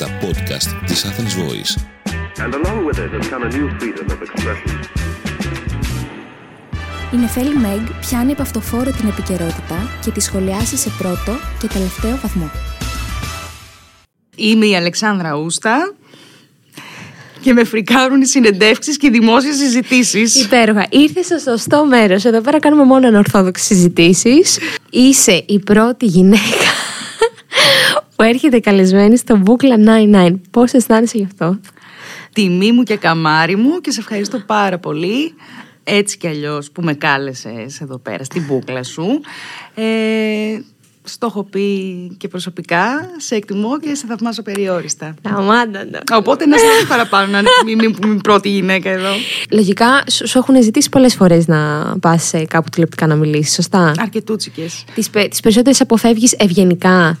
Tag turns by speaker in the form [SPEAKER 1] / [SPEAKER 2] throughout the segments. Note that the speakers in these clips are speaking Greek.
[SPEAKER 1] τα podcast της Athens Voice.
[SPEAKER 2] And along with it has come a new freedom of expression.
[SPEAKER 3] Η Νεφέλη Μέγ πιάνει από αυτοφόρο την επικαιρότητα και τη σχολιάσει σε πρώτο και τελευταίο βαθμό.
[SPEAKER 4] Είμαι η Αλεξάνδρα Ούστα και με φρικάρουν οι συνεντεύξεις και οι δημόσιες συζητήσεις.
[SPEAKER 5] Υπέροχα. Ήρθες στο σωστό μέρος. Εδώ πέρα κάνουμε μόνο ανορθόδοξες συζητήσεις. Είσαι η πρώτη γυναίκα που έρχεται καλεσμένη στο Μπούκλα 99. Πώς αισθάνεσαι γι' αυτό,
[SPEAKER 4] Τιμή μου και καμάρι μου και σε ευχαριστώ πάρα πολύ έτσι κι αλλιώς που με κάλεσες εδώ πέρα στην μπούκλα σου. Ε, στο έχω πει και προσωπικά, σε εκτιμώ και σε θαυμάζω περιόριστα.
[SPEAKER 5] Αμάνταντα.
[SPEAKER 4] Οπότε να σε παραπάνω να είναι η μη- πρώτη γυναίκα εδώ.
[SPEAKER 5] Λογικά σου, σου έχουν ζητήσει πολλές φορές να πας κάπου τηλεοπτικά να μιλήσεις, σωστά;
[SPEAKER 4] Αρκετούτσικες.
[SPEAKER 5] Τις τις περισσότερες αποφεύγεις ευγενικά;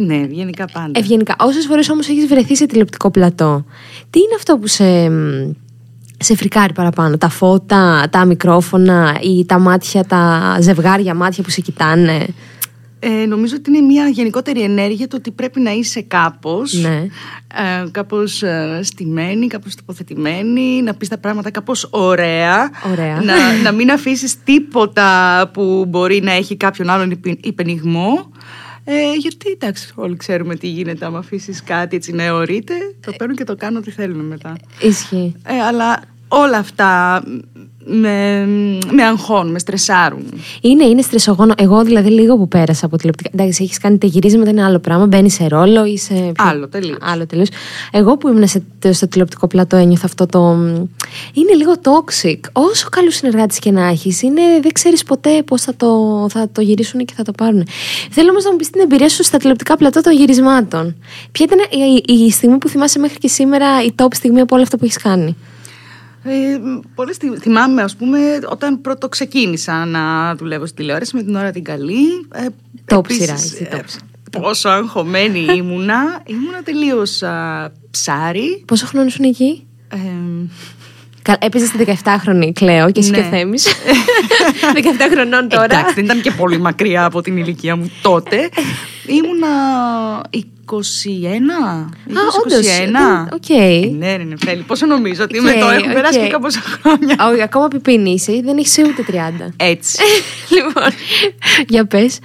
[SPEAKER 4] Ναι, γενικά πάντα.
[SPEAKER 5] Ευγενικά. Όσες φορές όμως έχεις βρεθεί σε τηλεοπτικό πλατό, τι είναι αυτό που σε, μ, σε φρικάρει παραπάνω, τα φώτα, τα μικρόφωνα ή τα μάτια, τα ζευγάρια μάτια που σε κοιτάνε;
[SPEAKER 4] Ε, νομίζω ότι είναι μια γενικότερη ενέργεια το ότι πρέπει να είσαι κάπως,
[SPEAKER 5] Ναι.
[SPEAKER 4] ε, κάπως ε, στημένη, κάπως τοποθετημένη, να πεις τα πράγματα κάπως ωραία,
[SPEAKER 5] Ωραία.
[SPEAKER 4] Να, να μην αφήσεις τίποτα που μπορεί να έχει κάποιον άλλον υπη- υπενιγμό. Ε, γιατί εντάξει, όλοι ξέρουμε τι γίνεται άμα αφήσεις κάτι έτσι να αιωρείται, το παίρνουν και το κάνουν ό,τι θέλουν μετά.
[SPEAKER 5] Ισχύει.
[SPEAKER 4] Ε, αλλά όλα αυτά με, με αγχώνουν, με στρεσάρουν.
[SPEAKER 5] Είναι, είναι στρεσογόνο. Εγώ δηλαδή λίγο που πέρασα από τηλεοπτικά. Εντάξει, έχεις κάνει τα γυρίσματα, είναι άλλο πράγμα. Μπαίνεις σε ρόλο ή σε. πιο-
[SPEAKER 4] Άλλο, τελείως.
[SPEAKER 5] Άλλο τελείως. Εγώ που ήμουν σε, στο τηλεοπτικό πλατό ένιωθα αυτό το. Είναι λίγο toxic. Όσο καλούς συνεργάτες και να έχεις, δεν ξέρεις ποτέ πώς θα το, θα το γυρίσουν και θα το πάρουν. Θέλω όμως να μου πεις την εμπειρία σου στα τηλεοπτικά πλατό των γυρισμάτων. Ποια ήταν η, η, η στιγμή που θυμάσαι μέχρι και σήμερα η top στιγμή από όλα αυτά που έχεις κάνει;
[SPEAKER 4] Ε, πολλές θυ- θυμάμαι, ας πούμε, όταν πρώτο ξεκίνησα να δουλεύω στη τηλεόραση με την ώρα την καλή. Ε,
[SPEAKER 5] Top
[SPEAKER 4] επίσης,
[SPEAKER 5] σειρά, έτσι,
[SPEAKER 4] ε,
[SPEAKER 5] top σειρά.
[SPEAKER 4] πόσο αγχωμένη ήμουνα. ήμουνα τελείως α, ψάρι.
[SPEAKER 5] Πόσο χρόνο ήσουν εκεί,
[SPEAKER 4] Ε,
[SPEAKER 5] Έπαιζες στη 17χρονη Κλέο και εσύ
[SPEAKER 4] Ναι.
[SPEAKER 5] και ο Θέμης. 17 χρονών τώρα.
[SPEAKER 4] εντάξει, δεν ήταν και πολύ μακριά από την ηλικία μου τότε. Ήμουνα 21. 20,
[SPEAKER 5] Α, όντως,
[SPEAKER 4] 21.
[SPEAKER 5] ε, οκ.
[SPEAKER 4] Ε, ναι, ναι, ναι, Φέλη. Πόσο νομίζω ότι είμαι
[SPEAKER 5] Οκ,
[SPEAKER 4] τώρα, έχουν
[SPEAKER 5] οκ.
[SPEAKER 4] περάσει και κάποια χρόνια.
[SPEAKER 5] Όχι, ακόμα πιπίνι είσαι, δεν έχεις ούτε 30.
[SPEAKER 4] Έτσι.
[SPEAKER 5] λοιπόν, για πες.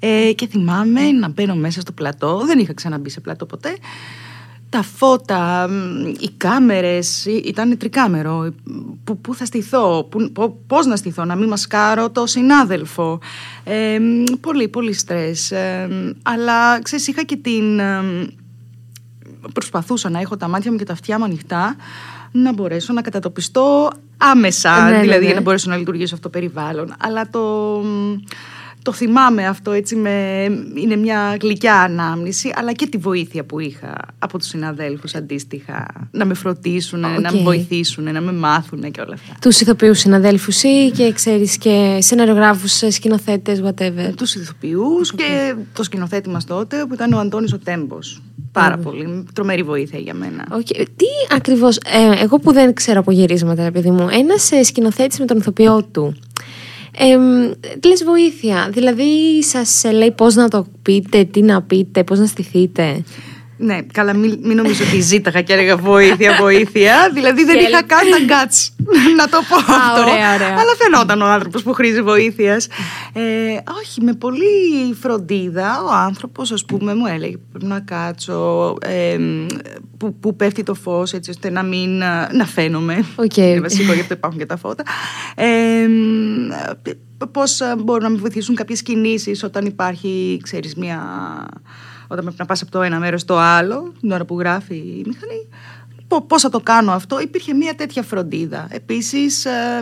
[SPEAKER 4] Ε, και θυμάμαι να μπαίνω μέσα στο πλατό. Δεν είχα ξαναμπεί σε πλατό ποτέ. Τα φώτα, μ, οι κάμερες, ή- ήταν τρικάμερο. Πού, πού θα στηθώ, πού, πο- πώς να στηθώ, να μην μασκάρω το συνάδελφο. Ε, μ, πολύ, πολύ στρες. Ε, μ, αλλά, ξέρεις, είχα και την... ε, μ, προσπαθούσα να έχω τα μάτια μου και τα αυτιά μου ανοιχτά να μπορέσω να κατατοπιστώ άμεσα,
[SPEAKER 5] Ναι, ναι,
[SPEAKER 4] δηλαδή
[SPEAKER 5] ναι.
[SPEAKER 4] για να μπορέσω να λειτουργήσω αυτό το περιβάλλον. Αλλά το, το θυμάμαι αυτό έτσι με, είναι μια γλυκιά ανάμνηση, αλλά και τη βοήθεια που είχα από τους συναδέλφους αντίστοιχα, να με φροντίσουν, να με
[SPEAKER 5] Οκ.
[SPEAKER 4] βοηθήσουν, να με μάθουν και όλα αυτά.
[SPEAKER 5] Τους ηθοποιούς συναδέλφους ή και ξέρεις και σεναριογράφους, σκηνοθέτες, whatever;
[SPEAKER 4] Τους ηθοποιούς και το σκηνοθέτη μας τότε που ήταν ο Αντώνης ο Τέμπος. Πάρα πολύ, τρομερή βοήθεια για μένα.
[SPEAKER 5] Οκ. Τι ακριβώς, ε, εγώ που δεν ξέρω από γυρίσματα, ρε παιδί μου, ένας ε, σκηνοθέτης με τον ηθοποιό του, ε, λες βοήθεια, δηλαδή σας ε, λέει πώς να το πείτε, τι να πείτε, πώς να στηθείτε;
[SPEAKER 4] Ναι, καλά, μην, μην νομίζω ότι ζήταγα και έλεγα βοήθεια, βοήθεια. δηλαδή δεν
[SPEAKER 5] Και
[SPEAKER 4] είχα
[SPEAKER 5] έλεγα-
[SPEAKER 4] καν τα guts να το πω αυτό.
[SPEAKER 5] ωραία, ωραία.
[SPEAKER 4] Αλλά φαινόταν ο άνθρωπος που χρήζει βοήθειας. Ε, όχι, με πολύ φροντίδα ο άνθρωπος, ας πούμε, μου έλεγε πρέπει να κάτσω. Ε, που, που πέφτει το φως, έτσι ώστε να μην. ε, να φαίνομαι.
[SPEAKER 5] Οκ.
[SPEAKER 4] Είναι βασικό, γι' αυτό υπάρχουν και τα φώτα. Ε, Πώς μπορούν να με βοηθήσουν κάποιες κινήσεις όταν υπάρχει, ξέρεις, μια. Όταν πρέπει να πας από το ένα μέρος στο άλλο, την ώρα που γράφει η μηχανή. Πώς θα το κάνω αυτό, υπήρχε μια τέτοια φροντίδα. Επίσης, ε,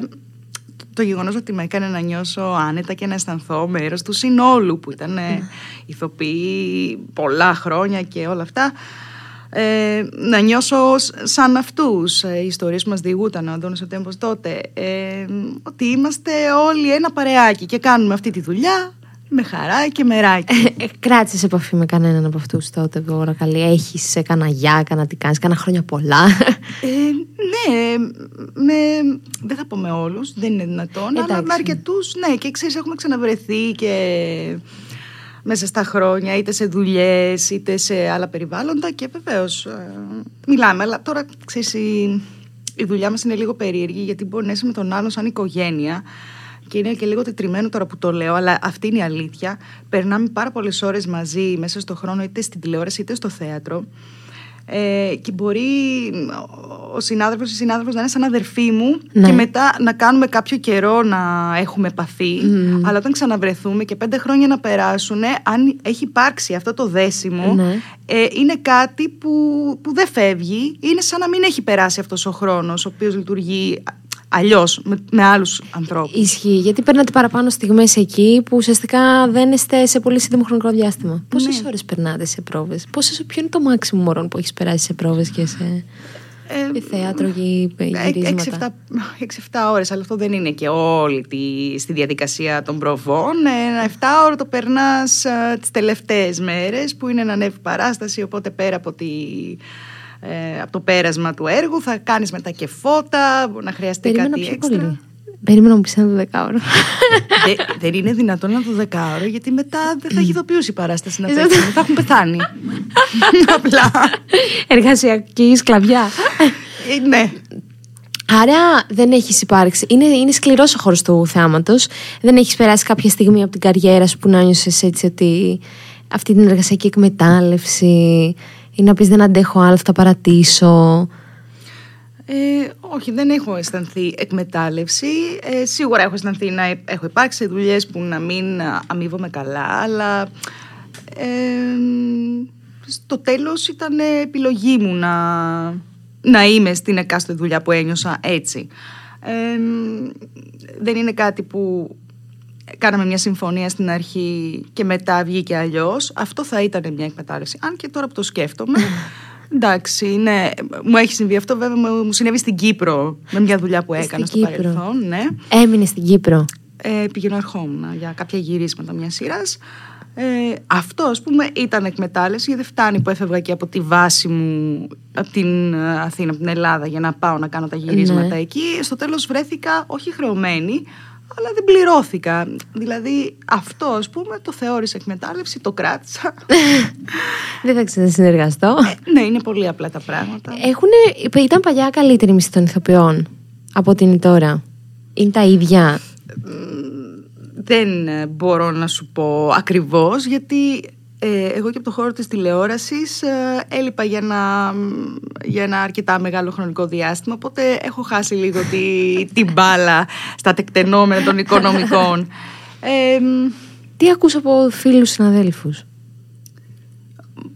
[SPEAKER 4] το γεγονός ότι με έκανε να νιώσω άνετα και να αισθανθώ μέρος του συνόλου που ήταν ε, ηθοποιοί πολλά χρόνια και όλα αυτά. Ε, να νιώσω σ- σαν αυτούς ε, οι ιστορίες που μας διηγούταν ο Αντώνης ο Τέμπος τότε ε, ότι είμαστε όλοι ένα παρεάκι και κάνουμε αυτή τη δουλειά με χαρά και μεράκι
[SPEAKER 5] Ε, κράτησες επαφή με κανέναν από αυτούς τότε, τώρα καλή; Έχεις ε, κανένα γεια, κανένα τι κάνεις, κανένα χρόνια πολλά;
[SPEAKER 4] Ε, ναι, με, δεν θα πω με όλους, δεν είναι δυνατόν, αλλά
[SPEAKER 5] Εντάξει.
[SPEAKER 4] με αρκετούς, ναι, και ξέρεις, έχουμε ξαναβρεθεί και μέσα στα χρόνια, είτε σε δουλειές, είτε σε άλλα περιβάλλοντα και βεβαίως μιλάμε. Αλλά τώρα ξέρεις, η, η δουλειά μας είναι λίγο περίεργη γιατί μπορεί να είσαι με τον άλλον σαν οικογένεια. Και είναι και λίγο τετριμένο τώρα που το λέω, αλλά αυτή είναι η αλήθεια. Περνάμε πάρα πολλές ώρες μαζί μέσα στο χρόνο, είτε στην τηλεόραση είτε στο θέατρο. Ε, και μπορεί ο συνάδελφος ή η συνάδελφος να είναι σαν αδερφή μου
[SPEAKER 5] Ναι.
[SPEAKER 4] και μετά να κάνουμε κάποιο καιρό να έχουμε επαφή. Αλλά όταν ξαναβρεθούμε και πέντε χρόνια να περάσουν, αν έχει υπάρξει αυτό το δέσιμο,
[SPEAKER 5] Ναι.
[SPEAKER 4] ε, είναι κάτι που, που δεν φεύγει. Είναι σαν να μην έχει περάσει αυτός ο χρόνος, ο οποίος λειτουργεί αλλιώς με, με άλλους ανθρώπους.
[SPEAKER 5] Ισχύει, γιατί περνάτε παραπάνω στιγμές εκεί που ουσιαστικά δεν είστε σε πολύ σύντομο χρονικό διάστημα. Πόσες
[SPEAKER 4] Ναι.
[SPEAKER 5] ώρες περνάτε σε πρόβες, Ποιο είναι το maximum ώρων που έχεις περάσει σε πρόβες και σε
[SPEAKER 4] Ε,
[SPEAKER 5] θέατρο ή γυρίσματα;
[SPEAKER 4] 6-7 ώρες, αλλά αυτό δεν είναι και όλη τη, στη διαδικασία των προβών. Ένα 7 ώρο το περνάς α, τις τελευταίες μέρες που είναι να ανέβει παράσταση, οπότε πέρα από, τη, ε, από το πέρασμα του έργου θα κάνεις μετά και φώτα, μπορεί να χρειαστεί
[SPEAKER 5] Περίμενα
[SPEAKER 4] κάτι
[SPEAKER 5] πιο
[SPEAKER 4] έξτρα.
[SPEAKER 5] πολύ. Περίμενα να μου πεις ένα δεκάωρο.
[SPEAKER 4] Δε- δεν είναι δυνατόν να το δεκάωρο, γιατί μετά δεν θα έχει ηθοποιούς η παράσταση να παίξουν. θα έχουν πεθάνει. Απλά.
[SPEAKER 5] Εργασιακή σκλαβιά.
[SPEAKER 4] Ε, ναι.
[SPEAKER 5] Άρα δεν έχεις υπάρξει. Είναι, είναι σκληρός ο χώρος του θεάματο. Δεν έχεις περάσει κάποια στιγμή από την καριέρα σου που να νιώσει έτσι ότι αυτή την εργασιακή εκμετάλλευση ή να πεις δεν αντέχω άλλο, θα παρατήσω.
[SPEAKER 4] Ε, όχι, δεν έχω αισθανθεί εκμετάλλευση. Ε, σίγουρα έχω αισθανθεί να έχω υπάρξει σε δουλειές που να μην α, αμείβομαι καλά, αλλά ε, στο τέλος ήταν επιλογή μου να, να είμαι στην εκάστοτε δουλειά που ένιωσα έτσι. Ε, δεν είναι κάτι που κάναμε μια συμφωνία στην αρχή και μετά βγήκε αλλιώς. Αυτό θα ήταν μια εκμετάλλευση. Αν και τώρα που το σκέφτομαι. Εντάξει, ναι, μου έχει συμβεί αυτό. Βέβαια, μου μου συνέβη στην Κύπρο με μια δουλειά που έκανα
[SPEAKER 5] Στην
[SPEAKER 4] στο
[SPEAKER 5] Κύπρο.
[SPEAKER 4] παρελθόν. Ναι.
[SPEAKER 5] Έμεινε στην Κύπρο.
[SPEAKER 4] Ε, πηγαίνω ερχόμουν για κάποια γυρίσματα μιας σειράς. Ε, αυτό, ας πούμε, ήταν εκμετάλλευση γιατί δεν φτάνει που έφευγα και από τη βάση μου από την ε, Αθήνα, από την Ελλάδα, για να πάω να κάνω τα γυρίσματα
[SPEAKER 5] Ναι.
[SPEAKER 4] εκεί. Στο τέλος βρέθηκα όχι χρεωμένη, αλλά δεν πληρώθηκα. Δηλαδή, αυτό, ας πούμε, το θεώρησα εκμετάλλευση, το κράτησα.
[SPEAKER 5] δεν θα ξανασυνεργαστώ.
[SPEAKER 4] Ε, ναι, είναι πολύ απλά τα πράγματα.
[SPEAKER 5] Έχουνε, ήταν παλιά καλύτερη μισθή των ηθοποιών από ότι είναι τώρα; Είναι τα ίδια;
[SPEAKER 4] Δεν ε, μπορώ να σου πω ακριβώς γιατί ε, εγώ και από το χώρο της τηλεόρασης ε, έλειπα για ένα, για ένα αρκετά μεγάλο χρονικό διάστημα οπότε έχω χάσει λίγο τη, την μπάλα στα τεκταινόμενα των οικονομικών. Ε, μ,
[SPEAKER 5] Τι ακούς από φίλους συναδέλφους;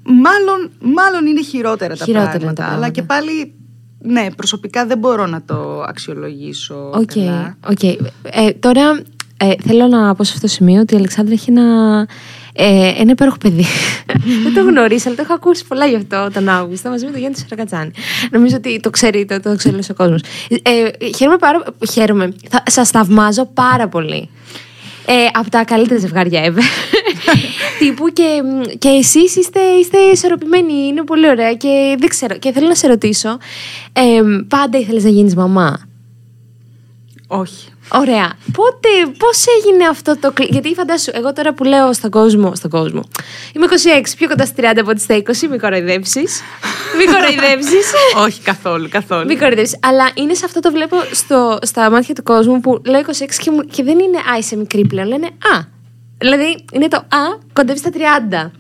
[SPEAKER 4] μάλλον, μάλλον είναι χειρότερα τα,
[SPEAKER 5] Χειρότερα
[SPEAKER 4] πράγματα,
[SPEAKER 5] είναι τα
[SPEAKER 4] αλλά
[SPEAKER 5] πράγματα.
[SPEAKER 4] και πάλι ναι προσωπικά δεν μπορώ να το αξιολογήσω
[SPEAKER 5] Οκ,
[SPEAKER 4] καλά.
[SPEAKER 5] οκ. Ε, τώρα ε, θέλω να πω σε αυτό το σημείο ότι η Αλεξάνδρα έχει ένα, ε, ένα υπέροχο παιδί. Δεν το γνωρίζω, αλλά το έχω ακούσει πολλά γι' αυτό τον Αύγουστο μαζί με τον Γιάννη Σαρακατσάνη. Νομίζω ότι το ξέρει, το, το ξέρει όλος ο κόσμος. Ε, χαίρομαι πάρα Χαίρομαι. Θα, σας θαυμάζω πάρα πολύ. Ε, από τα καλύτερα ζευγάρια ever. Τύπου και, και εσείς είστε, είστε ισορροπημένοι, είναι πολύ ωραία και δεν ξέρω. Και θέλω να σε ρωτήσω, ε, πάντα ήθελες να γίνεις μαμά;
[SPEAKER 4] Όχι.
[SPEAKER 5] Ωραία. Πότε, πώς έγινε αυτό το κλικ. Γιατί φαντάσου, εγώ τώρα που λέω στον κόσμο. Στον κόσμο. Είμαι 26, πιο κοντά στη 30 από ότι στα 20, μη κοροϊδέψεις. μη κοροϊδέψεις.
[SPEAKER 4] Όχι καθόλου, καθόλου.
[SPEAKER 5] Μη κοροϊδέψεις. Αλλά είναι σε αυτό το βλέπω στο, στα μάτια του κόσμου που λέω 26 και, μου, και δεν είναι Α, είσαι μικρή πλέον. Λένε Α. Δηλαδή είναι το Α, κοντεύεις στα 30.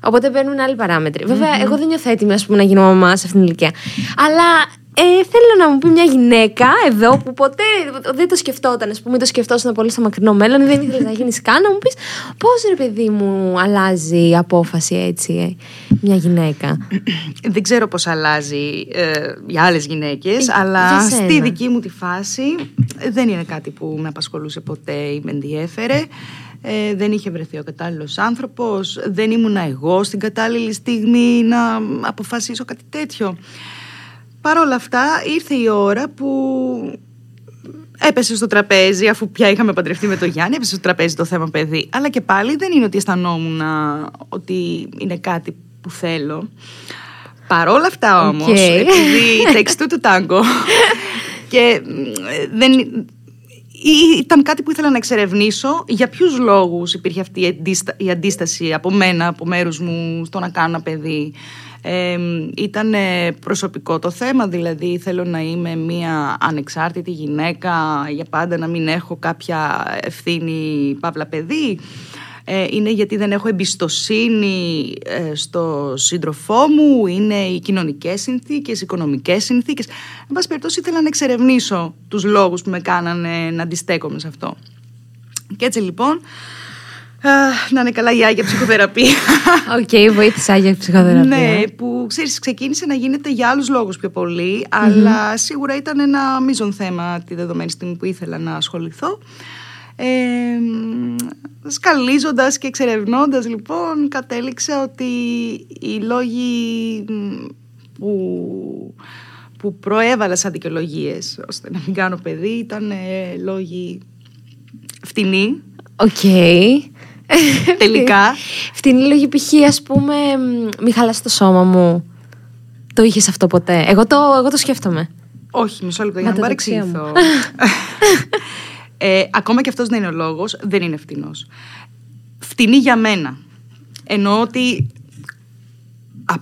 [SPEAKER 5] Οπότε μπαίνουν άλλοι παράμετροι. Βέβαια, εγώ δεν νιώθω έτοιμη ας πούμε, να γίνω μαμάς σε αυτήν την ηλικία. Αλλά ε, θέλω να μου πει μια γυναίκα εδώ που ποτέ δεν το σκεφτόταν, ας πούμε, το σκεφτόσουν πολύ στο μακρινό μέλλον, δεν ήθελε να γίνει καν, να μου πεις πώς ρε παιδί μου αλλάζει η απόφαση έτσι ε, μια γυναίκα;
[SPEAKER 4] Δεν ξέρω πώς αλλάζει ε, για άλλες γυναίκες,
[SPEAKER 5] Ε,
[SPEAKER 4] αλλά
[SPEAKER 5] για σένα.
[SPEAKER 4] στη δική μου τη φάση ε, δεν είναι κάτι που με απασχολούσε ποτέ ή με ενδιέφερε. Ε, δεν είχε βρεθεί ο κατάλληλος άνθρωπος, δεν ήμουνα εγώ στην κατάλληλη στιγμή να αποφασίσω κάτι τέτοιο. Παρ' όλα αυτά ήρθε η ώρα που έπεσε στο τραπέζι, αφού πια είχαμε παντρευτεί με τον Γιάννη, έπεσε στο τραπέζι το θέμα παιδί. Αλλά και πάλι δεν είναι ότι αισθανόμουν ότι είναι κάτι που θέλω. Παρόλα αυτά όμως,
[SPEAKER 5] Οκ.
[SPEAKER 4] επειδή takes two to tango και μ, δεν, ήταν κάτι που ήθελα να εξερευνήσω για ποιους λόγους υπήρχε αυτή η, αντίστα- η αντίσταση από μένα, από μέρους μου στο να κάνω ένα παιδί. Ε, ήταν ε, προσωπικό το θέμα, δηλαδή θέλω να είμαι μια ανεξάρτητη γυναίκα για πάντα να μην έχω κάποια ευθύνη παύλα παιδί. Ε, είναι γιατί δεν έχω εμπιστοσύνη ε, στο σύντροφό μου, είναι οι κοινωνικές συνθήκες, οι οικονομικές συνθήκες. Εν πάση περιπτώσει ήθελα να εξερευνήσω τους λόγους που με κάνανε να αντιστέκομαι σε αυτό. Και έτσι λοιπόν, α, να είναι καλά η αγία ψυχοθεραπεία.
[SPEAKER 5] Οκ, βοήθησα για ψυχοθεραπεία.
[SPEAKER 4] ναι, που ξέρεις ξεκίνησε να γίνεται για άλλους λόγους πιο πολύ, αλλά σίγουρα ήταν ένα μείζον θέμα τη δεδομένη στιγμή που ήθελα να ασχοληθώ. Ε, σκαλίζοντας και εξερευνώντας λοιπόν κατέληξα ότι οι λόγοι μ, που, που προέβαλα σαν δικαιολογίες ώστε να μην κάνω παιδί ήταν ε, λόγοι φτηνοί
[SPEAKER 5] Οκ.
[SPEAKER 4] τελικά
[SPEAKER 5] Φτηνοί λόγοι π.χ. ας πούμε μ, μη χαλάσει το σώμα μου. Το είχες αυτό ποτέ. Εγώ το, εγώ το σκέφτομαι.
[SPEAKER 4] Όχι, μισό λεπτό για να μην
[SPEAKER 5] Ματαιοδοξία μου.
[SPEAKER 4] παρεξηγηθώ. ε, ακόμα και αυτός δεν είναι ο λόγος, δεν είναι φτηνός. Φτηνοί για μένα. Εννοώ ότι α,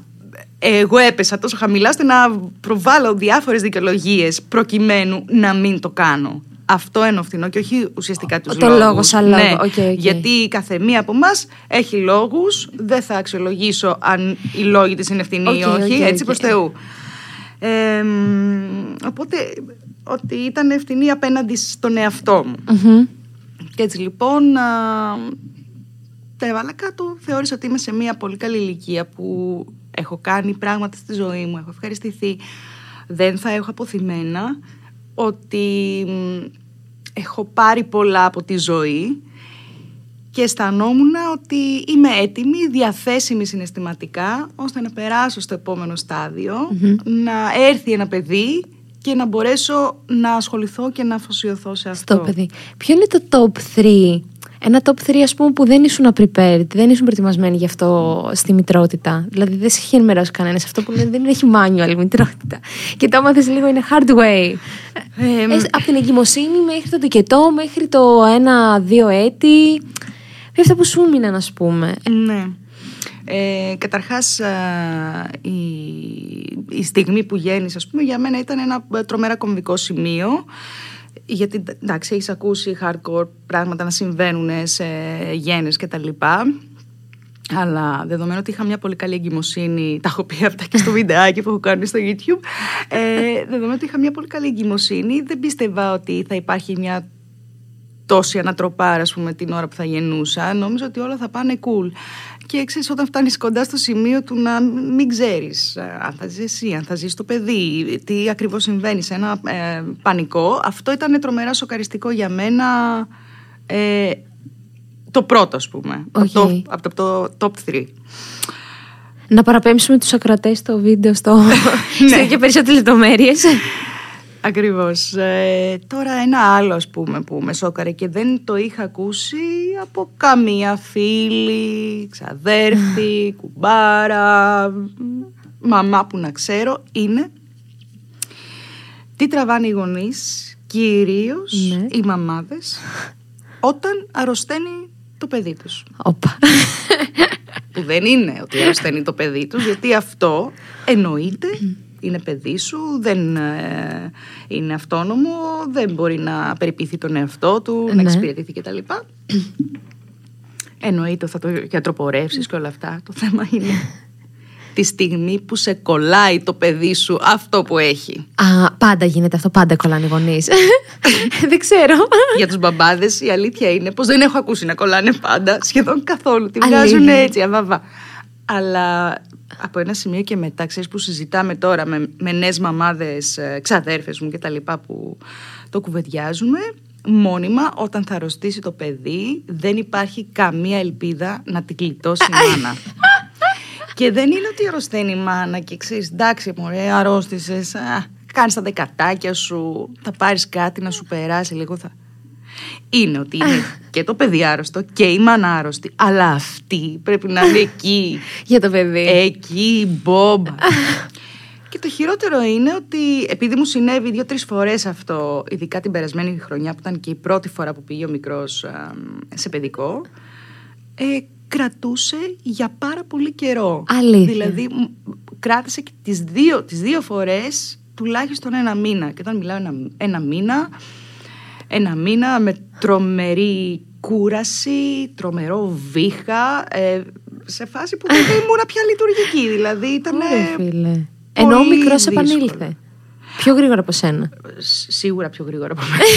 [SPEAKER 4] εγώ έπεσα τόσο χαμηλά ώστε να προβάλλω διάφορες δικαιολογίες προκειμένου να μην το κάνω. Αυτό εννοώ φτηνό και όχι ουσιαστικά τους
[SPEAKER 5] Το
[SPEAKER 4] λόγους.
[SPEAKER 5] λόγο σαν λόγο.
[SPEAKER 4] Ναι,
[SPEAKER 5] OK, OK.
[SPEAKER 4] γιατί κάθε μία από εμάς έχει λόγους. Δεν θα αξιολογήσω αν οι λόγοι της είναι φτηνοί ή
[SPEAKER 5] Οκ,
[SPEAKER 4] όχι.
[SPEAKER 5] οκ,
[SPEAKER 4] έτσι
[SPEAKER 5] οκ.
[SPEAKER 4] προς Θεού. Ε, μ, οπότε ότι ήταν φτηνοί απέναντι στον εαυτό μου.
[SPEAKER 5] Μμμ.
[SPEAKER 4] Και έτσι λοιπόν α, τα έβαλα κάτω. Θεώρησα ότι είμαι σε μια πολύ καλή ηλικία που έχω κάνει πράγματα στη ζωή μου, έχω ευχαριστηθεί. Δεν θα έχω αποθυμένα ότι μ, έχω πάρει πολλά από τη ζωή και αισθανόμουν ότι είμαι έτοιμη, διαθέσιμη συναισθηματικά, ώστε να περάσω στο επόμενο στάδιο, να έρθει ένα παιδί και να μπορέσω να ασχοληθώ και να αφοσιωθώ σε αυτό.
[SPEAKER 5] Στο παιδί. Ποιο είναι το top 3, ένα top 3 ας πούμε που δεν ήσουν prepared, δεν ήσουν προετοιμασμένοι γι' αυτό στη μητρότητα. Δηλαδή δεν σε έχει ενημερώσει κανένας. Αυτό που λένε δεν έχει manual η μητρότητα. Και το έμαθες λίγο είναι hard way.
[SPEAKER 4] Ε,
[SPEAKER 5] Ε, από την εγκυμοσύνη μέχρι το τοκετό, μέχρι το ένα-δύο έτη. Ποια αυτά που σου μείναν, ας πούμε.
[SPEAKER 4] Ναι. Ε, καταρχάς α, η, η στιγμή που γέννησες ας πούμε για μένα ήταν ένα ε, τρομερά κομβικό σημείο γιατί εντάξει έχεις ακούσει hardcore πράγματα να συμβαίνουν σε γέννες και τα λοιπά αλλά δεδομένου ότι είχα μια πολύ καλή εγκυμοσύνη, τα έχω πει αυτά και στο βιντεάκι που έχω κάνει στο YouTube, ε, δεδομένου ότι είχα μια πολύ καλή εγκυμοσύνη, δεν πίστευα ότι θα υπάρχει μια τόση ανατροπάρα, ας πούμε, την ώρα που θα γεννούσα. Νόμιζα ότι όλα θα πάνε cool. Και ξέρεις, όταν φτάνεις κοντά στο σημείο του να μην ξέρεις ε, αν θα ζεις εσύ, αν θα ζεις το παιδί, τι ακριβώς συμβαίνει σε ένα ε, πανικό, αυτό ήταν τρομερά σοκαριστικό για μένα ε, το πρώτο, ας πούμε.
[SPEAKER 5] Οκ.
[SPEAKER 4] Από, το, από το top 3.
[SPEAKER 5] Να παραπέμψουμε τους ακροατές στο βίντεο στο.
[SPEAKER 4] Ναι.
[SPEAKER 5] σε και περισσότερες λεπτομέρειες.
[SPEAKER 4] Ακριβώς. Ε, τώρα ένα άλλο ας πούμε που με σόκαρε και δεν το είχα ακούσει από καμία φίλη, ξαδέρφη, κουμπάρα, μαμά που να ξέρω είναι τι τραβάνε οι γονείς, κυρίως
[SPEAKER 5] Ναι.
[SPEAKER 4] οι μαμάδες, όταν αρρωσταίνει το παιδί τους.
[SPEAKER 5] Όπα.
[SPEAKER 4] Που δεν είναι ότι αρρωσταίνει το παιδί τους, γιατί αυτό εννοείται, είναι παιδί σου, δεν ε, είναι αυτόνομο, δεν μπορεί να περιποιηθεί τον εαυτό του,
[SPEAKER 5] Ναι.
[SPEAKER 4] να εξυπηρετηθεί κτλ. Εννοείται θα το γιατροπορεύσεις και όλα αυτά. Το θέμα είναι τη στιγμή που σε κολλάει το παιδί σου αυτό που έχει.
[SPEAKER 5] Α, πάντα γίνεται αυτό, πάντα κολλάνε οι γονείς. δεν ξέρω.
[SPEAKER 4] Για τους μπαμπάδες η αλήθεια είναι πως δεν έχω ακούσει να κολλάνε πάντα, σχεδόν καθόλου. Τη
[SPEAKER 5] Αλήθεια.
[SPEAKER 4] βγάζουν έτσι, αβαβά. Αλλά από ένα σημείο και μετά, ξέρεις που συζητάμε τώρα με, με νέες μαμάδες, ε, ξαδέρφες μου και τα λοιπά που το κουβεντιάζουμε, μόνιμα όταν θα αρρωστήσει το παιδί δεν υπάρχει καμία ελπίδα να την κλειτώσει η μάνα. και δεν είναι ότι αρρωσταίνει η μάνα και ξέρεις, εντάξει μωρέ, αρρώστησες, α, κάνεις τα δεκατάκια σου, θα πάρεις κάτι να σου περάσει λίγο, θα... Είναι ότι είναι και το παιδί άρρωστο και η μάνα άρρωστη, αλλά αυτή πρέπει να είναι εκεί
[SPEAKER 5] Για το παιδί.
[SPEAKER 4] Εκεί, Μπομπ. Και το χειρότερο είναι ότι επειδή μου συνέβη δύο-τρεις φορές αυτό, ειδικά την περασμένη χρονιά που ήταν και η πρώτη φορά που πήγε ο μικρός σε παιδικό, ε, κρατούσε για πάρα πολύ καιρό.
[SPEAKER 5] Αλήθεια.
[SPEAKER 4] Δηλαδή, μ, κράτησε και τις δύο, τις δύο φορές τουλάχιστον ένα μήνα. Και όταν μιλάω ένα, ένα μήνα, ένα μήνα με τρομερή κούραση, τρομερό βήχα, ε, σε φάση που δεν ήμουν πια λειτουργική. Δηλαδή, ήταν
[SPEAKER 5] Ωραία, φίλε. Ενώ ο
[SPEAKER 4] πολύ
[SPEAKER 5] μικρός
[SPEAKER 4] δύσκολο.
[SPEAKER 5] επανήλθε. Πιο γρήγορα από σένα.
[SPEAKER 4] Σ- σίγουρα πιο γρήγορα από μένα.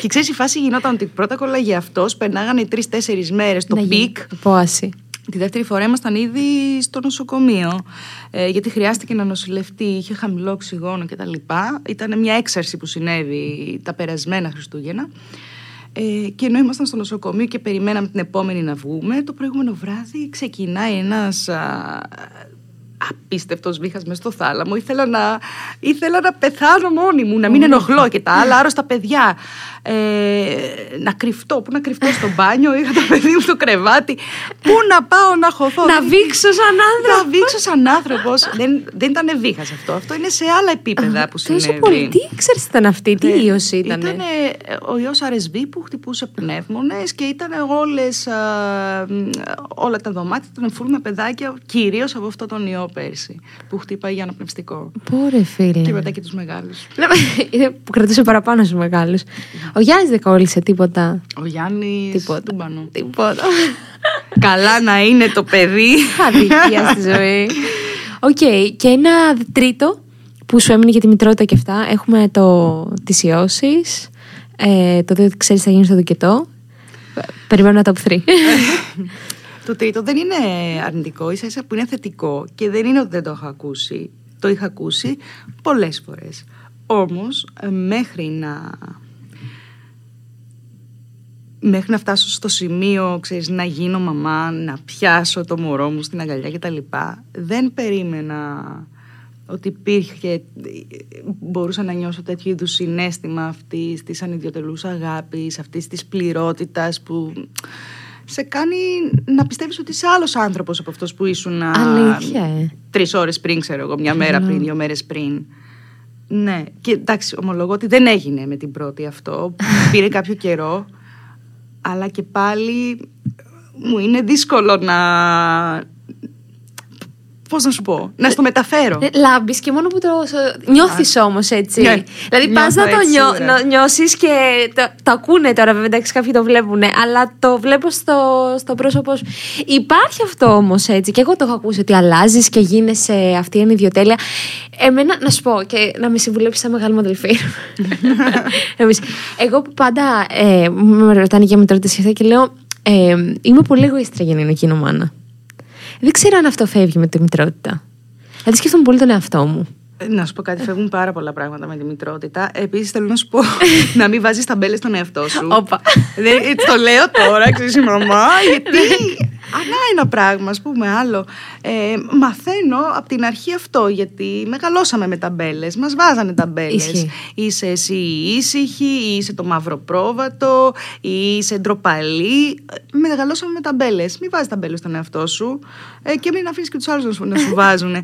[SPEAKER 4] και ξέρεις, η φάση γινόταν ότι πρώτα κολλάγε αυτός, περνάγανε τρεις-τέσσερις μέρες το
[SPEAKER 5] Να γίνει
[SPEAKER 4] peak.
[SPEAKER 5] Απόαση.
[SPEAKER 4] Τη δεύτερη φορά ήμασταν ήδη στο νοσοκομείο. Ε, γιατί χρειάστηκε να νοσηλευτεί, είχε χαμηλό οξυγόνο κτλ. Ήταν μια έξαρση που συνέβη τα περασμένα Χριστούγεννα. Ε, και ενώ ήμασταν στο νοσοκομείο και περιμέναμε την επόμενη να βγούμε, το προηγούμενο βράδυ ξεκινάει ένας α, απίστευτος βήχας μες στο θάλαμο. Ήθελα να, ήθελα να πεθάνω μόνη μου, να μην ενοχλώ και τα άλλα άρρωστα παιδιά. Ε, να κρυφτώ, πού να κρυφτώ στο μπάνιο, είχα το παιδί μου στο κρεβάτι. Πού να πάω να χωθώ;
[SPEAKER 5] Να
[SPEAKER 4] Δεν-
[SPEAKER 5] βήξω σαν άνθρωπος.
[SPEAKER 4] να βήξω σαν άνθρωπος. δεν, δεν ήταν βήχας αυτό. Αυτό είναι σε άλλα επίπεδα που
[SPEAKER 5] Τόσο
[SPEAKER 4] συνέβη.
[SPEAKER 5] πολύ. Τι ήξερε ήταν αυτή, τι ίωση ήταν.
[SPEAKER 4] Ήταν ο ιός RSV που χτυπούσε πνεύμονες και ήταν όλες, α, μ, όλα τα δωμάτια ήταν φουλ με παιδάκια, κυρίως από αυτό τον ιό πέρσι, που χτύπαγε για αναπνευστικό.
[SPEAKER 5] Πόρε φίλε.
[SPEAKER 4] Και μετά και τους μεγάλους.
[SPEAKER 5] Είναι που κρατούσε παραπάνω στους μεγάλους. Ο Γιάννης δεν κόλλησε τίποτα.
[SPEAKER 4] Ο Γιάννης
[SPEAKER 5] Τίποτα.
[SPEAKER 4] Τούμπανο.
[SPEAKER 5] Τίποτα.
[SPEAKER 4] Καλά να είναι το παιδί.
[SPEAKER 5] Αδικία στη ζωή. Οκ. Και ένα τρίτο που σου έμεινε για τη μητρότητα και αυτά. Έχουμε το, τις ιώσεις. Ε, το ότι ξέρεις θα γίνει στο τοκετό. Περιμένω ένα top 3.
[SPEAKER 4] Το τρίτο δεν είναι αρνητικό, ίσα ίσα που είναι θετικό και δεν είναι ότι δεν το έχω ακούσει. Το είχα ακούσει πολλές φορές. Όμως ε, μέχρι να... Μέχρι να φτάσω στο σημείο, ξέρεις, να γίνω μαμά, να πιάσω το μωρό μου στην αγκαλιά κτλ. Δεν περίμενα ότι υπήρχε, μπορούσα να νιώσω τέτοιο είδους συνέστημα αυτής της ανιδιοτελούς αγάπης, αυτής της πληρότητας που σε κάνει να πιστεύεις ότι είσαι άλλος άνθρωπος από αυτός που ήσουν α,
[SPEAKER 5] Αλήθεια, ε.
[SPEAKER 4] τρεις ώρες πριν, ξέρω εγώ, μια μέρα πριν, δύο μέρες πριν. Ναι, και εντάξει, ομολογώ ότι δεν έγινε με την πρώτη αυτό. Πήρε κάποιο καιρό, αλλά και πάλι μου είναι δύσκολο να... Πώς να σου πω, να στο μεταφέρω.
[SPEAKER 5] Λάμπεις και μόνο που το νιώθεις όμως έτσι.
[SPEAKER 4] Ναι,
[SPEAKER 5] δηλαδή πας
[SPEAKER 4] νιώθω
[SPEAKER 5] να το
[SPEAKER 4] έτσι,
[SPEAKER 5] νιώ,
[SPEAKER 4] σίγουρα.
[SPEAKER 5] νιώσεις και το, το ακούνε τώρα, βέβαια, εντάξει, κάποιοι το βλέπουν, αλλά το βλέπω στο, στο πρόσωπό σου. Υπάρχει αυτό όμως έτσι. Και εγώ το έχω ακούσει ότι αλλάζεις και γίνεσαι αυτή η ανιδιοτέλεια. Εμένα, να σου πω και να με συμβουλέψεις σαν μεγάλη μου αδελφή. Εμείς. εγώ που πάντα ε, με ρωτάνε για μητρότητε και αυτά και λέω. Ε, είμαι πολύ εγωίστρια για να είναι εκείνο μάνα. Δεν ξέρω αν αυτό φεύγει με τη μητρότητα. Δηλαδή σκέφτομαι πολύ τον εαυτό μου.
[SPEAKER 4] Να σου πω κάτι, φεύγουν πάρα πολλά πράγματα με τη μητρότητα. Επίσης, θέλω να σου πω να μην βάζεις ταμπέλες στον εαυτό σου.
[SPEAKER 5] Όπα.
[SPEAKER 4] Δεν, ε, το λέω τώρα, ξέρεις η μαμά, γιατί. Αλλά ένα πράγμα, ας πούμε, άλλο. Ε, μαθαίνω από την αρχή αυτό, γιατί μεγαλώσαμε με ταμπέλες. Μας βάζανε ταμπέλες.
[SPEAKER 5] Ισχύει.
[SPEAKER 4] Είσαι εσύ η ήσυχη, ή είσαι το μαύρο πρόβατο, ή είσαι ντροπαλή. Ε, Μεγαλώσαμε με ταμπέλες. Μην βάζεις ταμπέλες στον εαυτό σου ε, και μην αφήνεις και τους άλλους να σου, να σου βάζουν.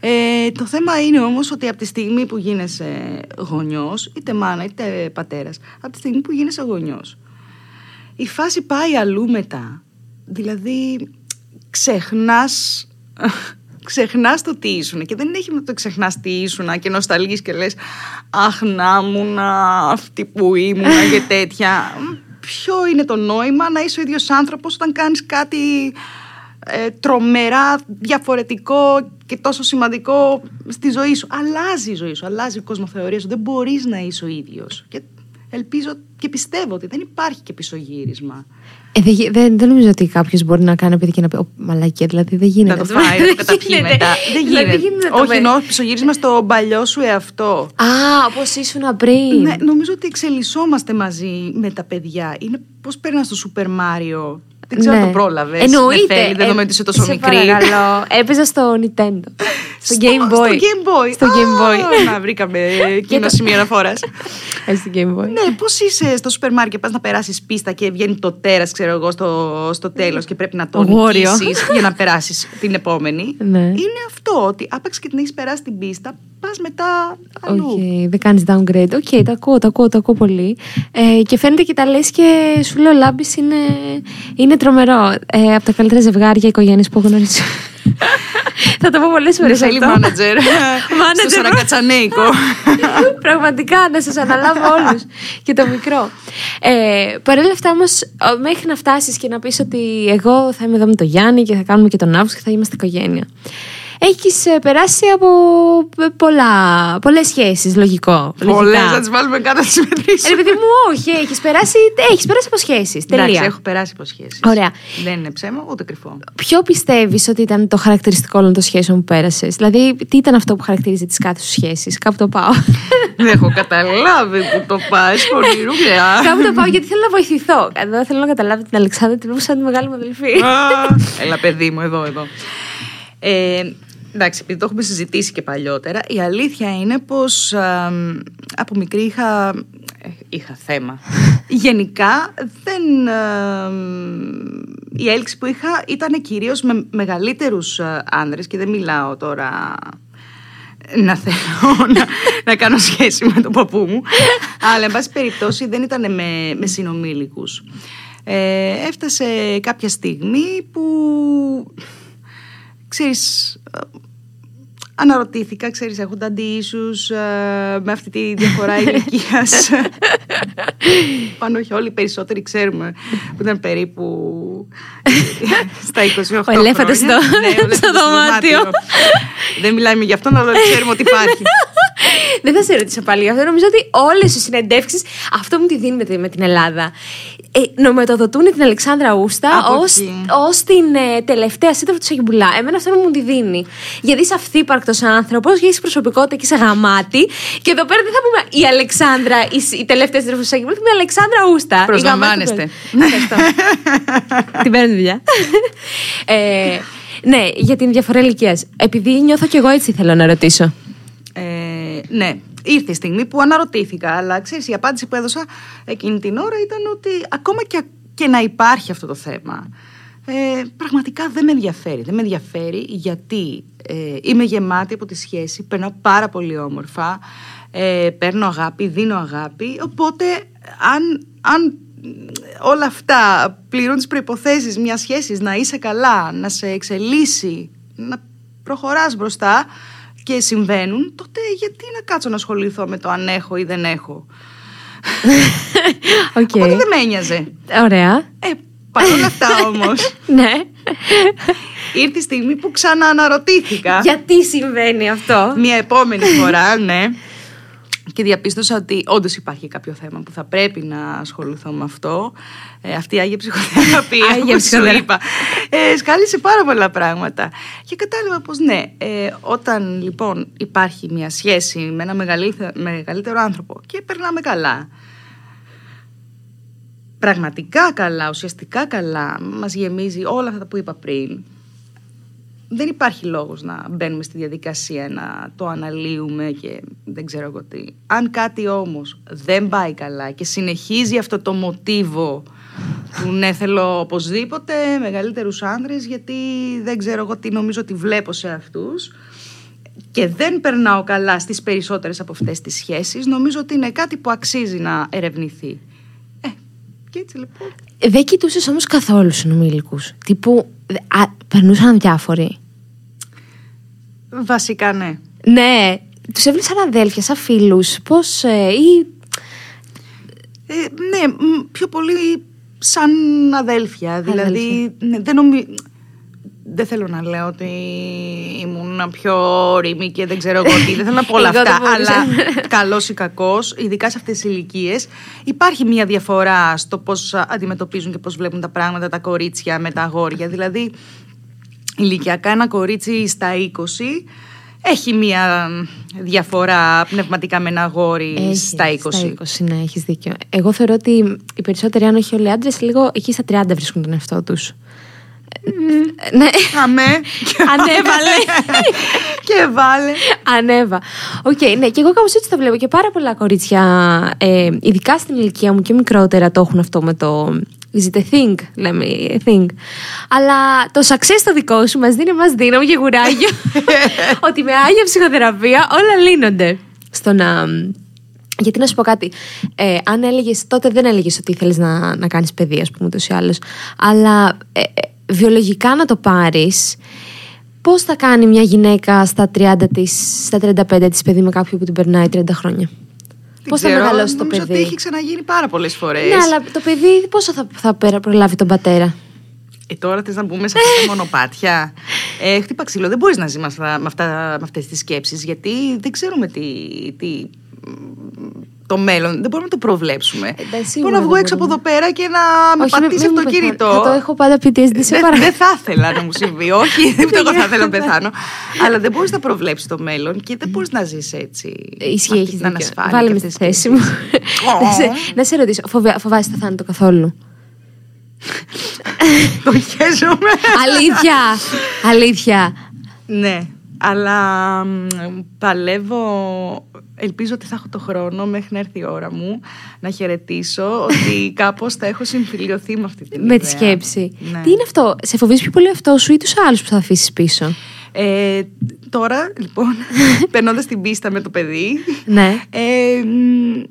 [SPEAKER 4] Ε, το θέμα είναι όμως ότι από τη στιγμή που γίνεσαι γονιός, είτε μάνα είτε πατέρας, από τη στιγμή που γίνεσαι γονιός, η φάση πάει αλλού μετά. Δηλαδή, ξεχνάς, ξεχνάς το τι ήσουν και δεν έχει με το ξεχνάς τι ήσουν και νοσταλγείς και λες αχ να ήμουν αυτή που ήμουν και τέτοια. Ποιο είναι το νόημα να είσαι ο ίδιος άνθρωπος όταν κάνεις κάτι ε, τρομερά διαφορετικό και τόσο σημαντικό στη ζωή σου; Αλλάζει η ζωή σου, αλλάζει η κοσμοθεωρία σου. Δεν μπορείς να είσαι ο ίδιος. Και ελπίζω και πιστεύω ότι δεν υπάρχει και πισωγύρισμα.
[SPEAKER 5] Ε, δεν, γι- δεν, δεν νομίζω ότι κάποιος μπορεί να κάνει παιδί και να πει «Ω, Μαλακία, δηλαδή δεν γίνεται.
[SPEAKER 4] Να το
[SPEAKER 5] αυτό».
[SPEAKER 4] φάει, να το
[SPEAKER 5] Δεν
[SPEAKER 4] καταπιεί
[SPEAKER 5] γίνεται.
[SPEAKER 4] μετά. Δεν
[SPEAKER 5] Δηλαδή,
[SPEAKER 4] γίνεται.
[SPEAKER 5] γίνεται το
[SPEAKER 4] Όχι,
[SPEAKER 5] παιδί.
[SPEAKER 4] εννοώ πισωγύρισμα στο παλιό σου εαυτό.
[SPEAKER 5] Α, όπως ήσουν πριν.
[SPEAKER 4] Ναι, νομίζω ότι εξελισσόμαστε μαζί με τα παιδιά. Είναι πώς παίρνα στο Σούπερ Μάριο. Δεν ξέρω
[SPEAKER 5] Ναι.
[SPEAKER 4] αν το πρόλαβες.
[SPEAKER 5] Εννοείται.
[SPEAKER 4] Θέλει, δεδομένου ότι είσαι τόσο
[SPEAKER 5] σε
[SPEAKER 4] μικρή.
[SPEAKER 5] Παρακαλώ. Έπαιζα στο Nintendo. Στο Game Boy.
[SPEAKER 4] Στο Game Boy.
[SPEAKER 5] Στο Game Boy.
[SPEAKER 4] Α, Να βρήκαμε κοινό σημείο αναφοράς.
[SPEAKER 5] Ε, στο Game Boy.
[SPEAKER 4] Ναι, πώς είσαι στο σούπερ μάρκετ, πας να περάσεις πίστα και βγαίνει το τέρας, ξέρω εγώ, στο, στο τέλος και πρέπει να το
[SPEAKER 5] Wario.
[SPEAKER 4] νικήσεις για να περάσεις την επόμενη.
[SPEAKER 5] Ναι.
[SPEAKER 4] Είναι αυτό, ότι άπαξ και την έχεις περάσει την πίστα, πας μετά αλλού.
[SPEAKER 5] Οκ, δεν κάνεις downgrade. Οκ, τα ακούω, τα ακούω, τα ακούω πολύ. Ε, και φαίνεται και τα λες και σου λέω Λάμπης είναι, είναι τρομερό. Ε, από τα καλύτερα ζευγάρια οικογένειες που έχω γνωρίσει. Θα το πω πολλές φορές.
[SPEAKER 4] Μισελή μάνατζερ. Στο Σαρακατσανέικο.
[SPEAKER 5] Πραγματικά, να σας αναλάβω όλους. και το μικρό. Ε, Παρ' όλα αυτά όμως, μέχρι να φτάσεις και να πεις ότι εγώ θα είμαι εδώ με τον Γιάννη και θα κάνουμε και τον Αύγουστο και θα είμαστε οικογένεια. Έχεις περάσει από πολλά, πολλές σχέσεις, λογικό.
[SPEAKER 4] Πολλές,
[SPEAKER 5] λογικά.
[SPEAKER 4] να τις βάλουμε κάτω να τις
[SPEAKER 5] Ε,
[SPEAKER 4] μετρήσουμε.
[SPEAKER 5] Ρε παιδί μου, όχι, έχεις περάσει, έχεις περάσει από σχέσεις,
[SPEAKER 4] Εντάξει,
[SPEAKER 5] τελεία.
[SPEAKER 4] έχω περάσει από σχέσεις.
[SPEAKER 5] Ωραία.
[SPEAKER 4] Δεν είναι ψέμα, ούτε κρυφό.
[SPEAKER 5] Ποιο πιστεύεις ότι ήταν το χαρακτηριστικό όλων των σχέσεων που πέρασες, Δηλαδή, τι ήταν αυτό που χαρακτηρίζει τις κάθε σου σχέσεις, κάπου το πάω.
[SPEAKER 4] Δεν έχω καταλάβει που το πας, πονηρούλια.
[SPEAKER 5] κάπου το πάω γιατί θέλω να βοηθηθώ. Εδώ θέλω να καταλάβει την Αλεξάνδρα, την βλέπω σαν τη μεγάλη μου αδελφή.
[SPEAKER 4] Έλα, παιδί μου, εδώ, εδώ. Ε, εντάξει, επειδή το έχουμε συζητήσει και παλιότερα, η αλήθεια είναι πως α, από μικρή είχα, ε, είχα θέμα. Γενικά, δεν, α, η έλξη που είχα ήταν κυρίως με μεγαλύτερους α, άνδρες και δεν μιλάω τώρα να θέλω να, να κάνω σχέση με τον παππού μου. Αλλά, εν πάση περιπτώσει, δεν ήταν με, με συνομήλικους. Ε, έφτασε κάποια στιγμή που, ξέρεις, ε, αναρωτήθηκα, ξέρεις, έχοντα αντίισους ε, με αυτή τη διαφορά ηλικίας. Πάνω όχι όλοι οι περισσότεροι ξέρουμε που ήταν περίπου στα 28
[SPEAKER 5] Ο ελέφαντας
[SPEAKER 4] χρόνια.
[SPEAKER 5] στο-
[SPEAKER 4] Ναι, ο ελέφαντας
[SPEAKER 5] στο δωμάτιο.
[SPEAKER 4] Δεν μιλάμε για αυτόν, αλλά ξέρουμε ότι υπάρχει.
[SPEAKER 5] Δεν θα σε ρωτήσω πάλι γι' αυτό. Νομίζω ότι όλες οι συνεντεύξεις αυτό μου τη δίνει με τη- με την Ελλάδα. Ε, νομετοδοτούν την Αλεξάνδρα Ούστα
[SPEAKER 4] Από
[SPEAKER 5] ω
[SPEAKER 4] εκεί.
[SPEAKER 5] την ε, τελευταία σύντροφο του Σαγιμπουλά. Εμένα αυτό μου τη δίνει. Γιατί είσαι αυθύπαρκτος άνθρωπος, έχει προσωπικότητα και είσαι γαμάτη. Και εδώ πέρα δεν θα πούμε η Αλεξάνδρα, η, η τελευταία σύντροφο του Σαγιμπουλά, θα πούμε η Αλεξάνδρα Ούστα. η
[SPEAKER 4] Προσλαμβάνεστε.
[SPEAKER 5] γαμάτη του κόσμου. Ευχαριστώ. την παίρνει τη δουλειά. ε, ναι, για την διαφορά ηλικίας. Επειδή νιώθω κι εγώ έτσι θέλω να ρωτήσω.
[SPEAKER 4] Ε, ναι, ήρθε η στιγμή που αναρωτήθηκα, αλλά ξέρεις, η απάντηση που έδωσα εκείνη την ώρα ήταν ότι ακόμα και, και να υπάρχει αυτό το θέμα, ε, πραγματικά δεν με ενδιαφέρει. Δεν με ενδιαφέρει γιατί ε, είμαι γεμάτη από τη σχέση, περνάω πάρα πολύ όμορφα, ε, παίρνω αγάπη, δίνω αγάπη, οπότε αν, αν όλα αυτά πληρούν τις προϋποθέσεις μιας σχέσης, να είσαι καλά, να σε εξελίσσει, να προχωράς μπροστά και συμβαίνουν, τότε γιατί να κάτσω να ασχοληθώ με το αν έχω ή δεν έχω.
[SPEAKER 5] Οκ.
[SPEAKER 4] Οπότε δεν με ένοιαζε.
[SPEAKER 5] Ωραία.
[SPEAKER 4] Ε, Παρ' όλα αυτά όμως,
[SPEAKER 5] Ναι.
[SPEAKER 4] ήρθε η στιγμή που ξανααναρωτήθηκα.
[SPEAKER 5] Γιατί συμβαίνει αυτό;
[SPEAKER 4] Μια επόμενη φορά, ναι. Και διαπίστωσα ότι όντως υπάρχει κάποιο θέμα που θα πρέπει να ασχοληθώ με αυτό. Ε, αυτή η Άγια Ψυχοθεραπεία
[SPEAKER 5] Άγια
[SPEAKER 4] που σου
[SPEAKER 5] ψυχοθερα-
[SPEAKER 4] είπα. Ε, σκάλισε πάρα πολλά πράγματα. Και κατάλαβα πως ναι, ε, όταν λοιπόν υπάρχει μια σχέση με ένα μεγαλύτερο, μεγαλύτερο άνθρωπο και περνάμε καλά, πραγματικά καλά, ουσιαστικά καλά, μας γεμίζει όλα αυτά που είπα πριν, δεν υπάρχει λόγος να μπαίνουμε στη διαδικασία να το αναλύουμε και δεν ξέρω εγώ τι. Αν κάτι όμως δεν πάει καλά και συνεχίζει αυτό το μοτίβο του ναι θέλω οπωσδήποτε μεγαλύτερους άνδρες γιατί δεν ξέρω εγώ τι νομίζω ότι βλέπω σε αυτούς και δεν περνάω καλά στις περισσότερες από αυτές τις σχέσεις νομίζω ότι είναι κάτι που αξίζει να ερευνηθεί. Ε, και έτσι λοιπόν
[SPEAKER 5] Δεν κοιτούσες όμως καθόλου συνομιλικούς. Τύπου. Α, περνούσαν διάφοροι.
[SPEAKER 4] βασικά ναι.
[SPEAKER 5] Ναι. Τους έβλεπε σαν αδέλφια, σαν φίλους. Πώς. Ε, ή.
[SPEAKER 4] Ε, ναι, μ, πιο πολύ σαν αδέλφια. Δηλαδή, ναι, δεν νομι... Δεν θέλω να λέω ότι ήμουν πιο όρημη και δεν ξέρω εγώ τι. Δεν θέλω να πω όλα
[SPEAKER 5] Εγώ δεν
[SPEAKER 4] αυτά.
[SPEAKER 5] μπορούσα.
[SPEAKER 4] αλλά καλός ή κακός, ειδικά σε αυτές τις ηλικίες, υπάρχει μια διαφορά στο πώς αντιμετωπίζουν και πώς βλέπουν τα πράγματα τα κορίτσια με τα αγόρια. Δηλαδή, ηλικιακά ένα κορίτσι στα 20 έχει μια διαφορά πνευματικά με ένα αγόρι
[SPEAKER 5] Έχεις,
[SPEAKER 4] στα 20.
[SPEAKER 5] Στα 20, ναι, έχεις δίκιο. Εγώ θεωρώ ότι οι περισσότεροι, αν όχι όλοι οι άντρες, λίγο εκεί στα 30 βρίσκουν τον εαυτό τους. Ναι,
[SPEAKER 4] Αμέ.
[SPEAKER 5] ανέβαλε.
[SPEAKER 4] και βάλε.
[SPEAKER 5] Ανέβα. Οκ, ναι, και εγώ κάπως έτσι το βλέπω. Και πάρα πολλά κορίτσια, ε, ειδικά στην ηλικία μου και μικρότερα, το έχουν αυτό με το. Is it a thing, λέμε, a thing. Αλλά το success το δικό σου μας δίνει μας δύναμη και κουράγιο ότι με άγια ψυχοθεραπεία όλα λύνονται. Στο να... Γιατί να σου πω κάτι, ε, αν έλεγες, τότε δεν έλεγες ότι ήθελε να, να κάνεις παιδί, ας πούμε, ούτως ή άλλως. Αλλά ε, ε, βιολογικά να το πάρεις, πώς θα κάνει μια γυναίκα στα 30 της, στα 35 της παιδί με κάποιον που την περνάει 30 χρόνια; Πώς θα
[SPEAKER 4] ξέρω,
[SPEAKER 5] μεγαλώσει το
[SPEAKER 4] νομίζω
[SPEAKER 5] παιδί;
[SPEAKER 4] ότι έχει ξαναγίνει πάρα πολλές φορές.
[SPEAKER 5] Ναι, αλλά το παιδί πόσο θα, θα περα- προλάβει τον πατέρα;
[SPEAKER 4] Ε, τώρα θες να μπούμε σε αυτά τα μονοπάτια; Ε, χτύπα ξύλο. Δεν μπορείς να ζει με, αυτά, με, αυτά, με αυτές τις σκέψεις γιατί δεν ξέρουμε τι, τι, το μέλλον. Δεν μπορούμε να το προβλέψουμε.
[SPEAKER 5] εντάξει,
[SPEAKER 4] Μπορώ
[SPEAKER 5] σίγουρα
[SPEAKER 4] να βγω
[SPEAKER 5] δεν
[SPEAKER 4] έξω από
[SPEAKER 5] μπορούμε.
[SPEAKER 4] εδώ πέρα και να με
[SPEAKER 5] Όχι, μην-
[SPEAKER 4] πατήσει
[SPEAKER 5] μην μου
[SPEAKER 4] αυτοκίνητο.
[SPEAKER 5] πεθάνει. Θα το έχω πάντα PTSD, σε
[SPEAKER 4] Δεν-
[SPEAKER 5] παρακαλώ.
[SPEAKER 4] Δεν θα ήθελα να μου συμβεί. Όχι, δεν εγώ θα ήθελα να πεθάνω. Αλλά δεν μπορείς να προβλέψεις το μέλλον και δεν μπορείς να ζεις έτσι.
[SPEAKER 5] Ισχύει,
[SPEAKER 4] με αυτή
[SPEAKER 5] έχει
[SPEAKER 4] την
[SPEAKER 5] δίκιο.
[SPEAKER 4] ανασφάλεια
[SPEAKER 5] Βάλε
[SPEAKER 4] και
[SPEAKER 5] με στη
[SPEAKER 4] αυτές τις
[SPEAKER 5] θέση μου.
[SPEAKER 4] σκέψεις.
[SPEAKER 5] να, σε, να σε ρωτήσω, φοβε- φοβάσαι το θάνατο καθόλου;
[SPEAKER 4] Το χαίζομαι.
[SPEAKER 5] αλήθεια! Αλήθεια.
[SPEAKER 4] Ναι, αλλά μ, παλεύω. Ελπίζω ότι θα έχω το χρόνο μέχρι να έρθει η ώρα μου να χαιρετήσω ότι κάπως θα έχω συμφιλειωθεί με αυτή την
[SPEAKER 5] με τη
[SPEAKER 4] ιδέα.
[SPEAKER 5] σκέψη.
[SPEAKER 4] Ναι.
[SPEAKER 5] Τι είναι αυτό, σε φοβίζει πιο πολύ αυτό σου ή τους άλλους που θα αφήσεις πίσω;
[SPEAKER 4] Ε, τώρα, λοιπόν, περνώντας την πίστα με το παιδί,
[SPEAKER 5] Ναι.
[SPEAKER 4] ε, μ,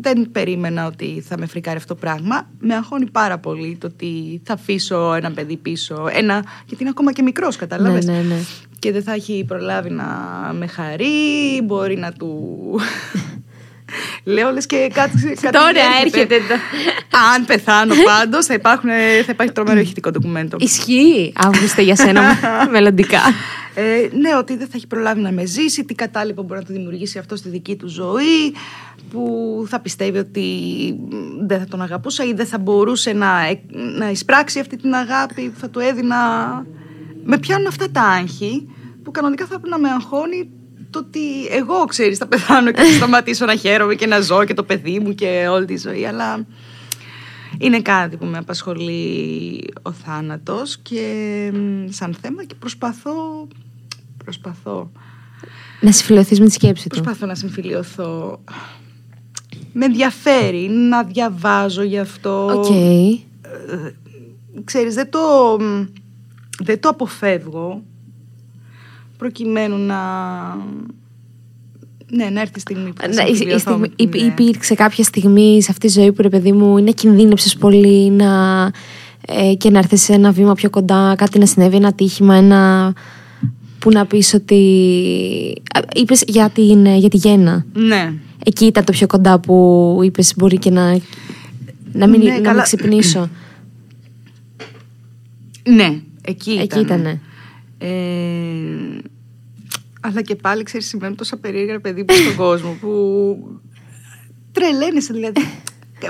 [SPEAKER 4] δεν περίμενα ότι θα με φρικάρει αυτό το πράγμα. Με αγχώνει πάρα πολύ το ότι θα αφήσω ένα παιδί πίσω. Ένα, γιατί είναι ακόμα και μικρός, κατάλαβες;
[SPEAKER 5] Ναι, ναι, ναι.
[SPEAKER 4] Και δεν θα έχει προλάβει να με χαρεί, μπορεί να του... Λέω λες και κάτι, κάτι
[SPEAKER 5] Τώρα
[SPEAKER 4] έρχεται.
[SPEAKER 5] έρχεται το.
[SPEAKER 4] Αν πεθάνω πάντως θα, υπάρχουν, θα υπάρχει τρομερό ηχητικό ντοκουμέντο.
[SPEAKER 5] Ισχύει, Αύγουστε, για σένα μελλοντικά.
[SPEAKER 4] Ε, ναι, ότι δεν θα έχει προλάβει να με ζήσει, τι κατάλοιπο μπορεί να του δημιουργήσει αυτό στη δική του ζωή, που θα πιστεύει ότι μ, δεν θα τον αγαπούσα ή δεν θα μπορούσε να, εκ- να εισπράξει αυτή την αγάπη που θα του έδινα. Με πιάνουν αυτά τα άγχη που κανονικά θα πρέπει να με αγχώνει το ότι εγώ, ξέρεις, θα πεθάνω και θα σταματήσω να χαίρομαι και να ζω και το παιδί μου και όλη τη ζωή, αλλά είναι κάτι που με απασχολεί ο θάνατος και μ, σαν θέμα και προσπαθώ, προσπαθώ,
[SPEAKER 5] να συμφιλιωθείς με τη σκέψη του.
[SPEAKER 4] προσπαθώ να συμφιλιωθώ. Με ενδιαφέρει να διαβάζω γι' αυτό.
[SPEAKER 5] Οκ.
[SPEAKER 4] Ξέρεις, δεν το, μ, δεν το αποφεύγω προκειμένου να... Ναι, να έρθει η στιγμή που θα
[SPEAKER 5] Να- η- η
[SPEAKER 4] συμφιλειωθώ
[SPEAKER 5] στιγμή-
[SPEAKER 4] με την
[SPEAKER 5] υπ-
[SPEAKER 4] ιδέα.
[SPEAKER 5] Υπήρξε κάποια στιγμή σε αυτή τη ζωή που ρε παιδί μου είναι κινδύνεψες πολύ να, ε, και να έρθεις σε ένα βήμα πιο κοντά, κάτι να συνέβη, ένα ατύχημα, ένα που να πεις ότι... Α, Είπες για, την, για τη γέννα.
[SPEAKER 4] Ναι.
[SPEAKER 5] Εκεί ήταν το πιο κοντά που είπες μπορεί και να, να μην,
[SPEAKER 4] Ναι,
[SPEAKER 5] να
[SPEAKER 4] καλά.
[SPEAKER 5] μην ξυπνήσω.
[SPEAKER 4] Ναι, εκεί ήταν.
[SPEAKER 5] Εκεί ήτανε.
[SPEAKER 4] Ε, αλλά και πάλι, ξέρεις, συμβαίνουν τόσα περίεργα ρε παιδί μου στον κόσμο που τρελαίνεσαι δηλαδή.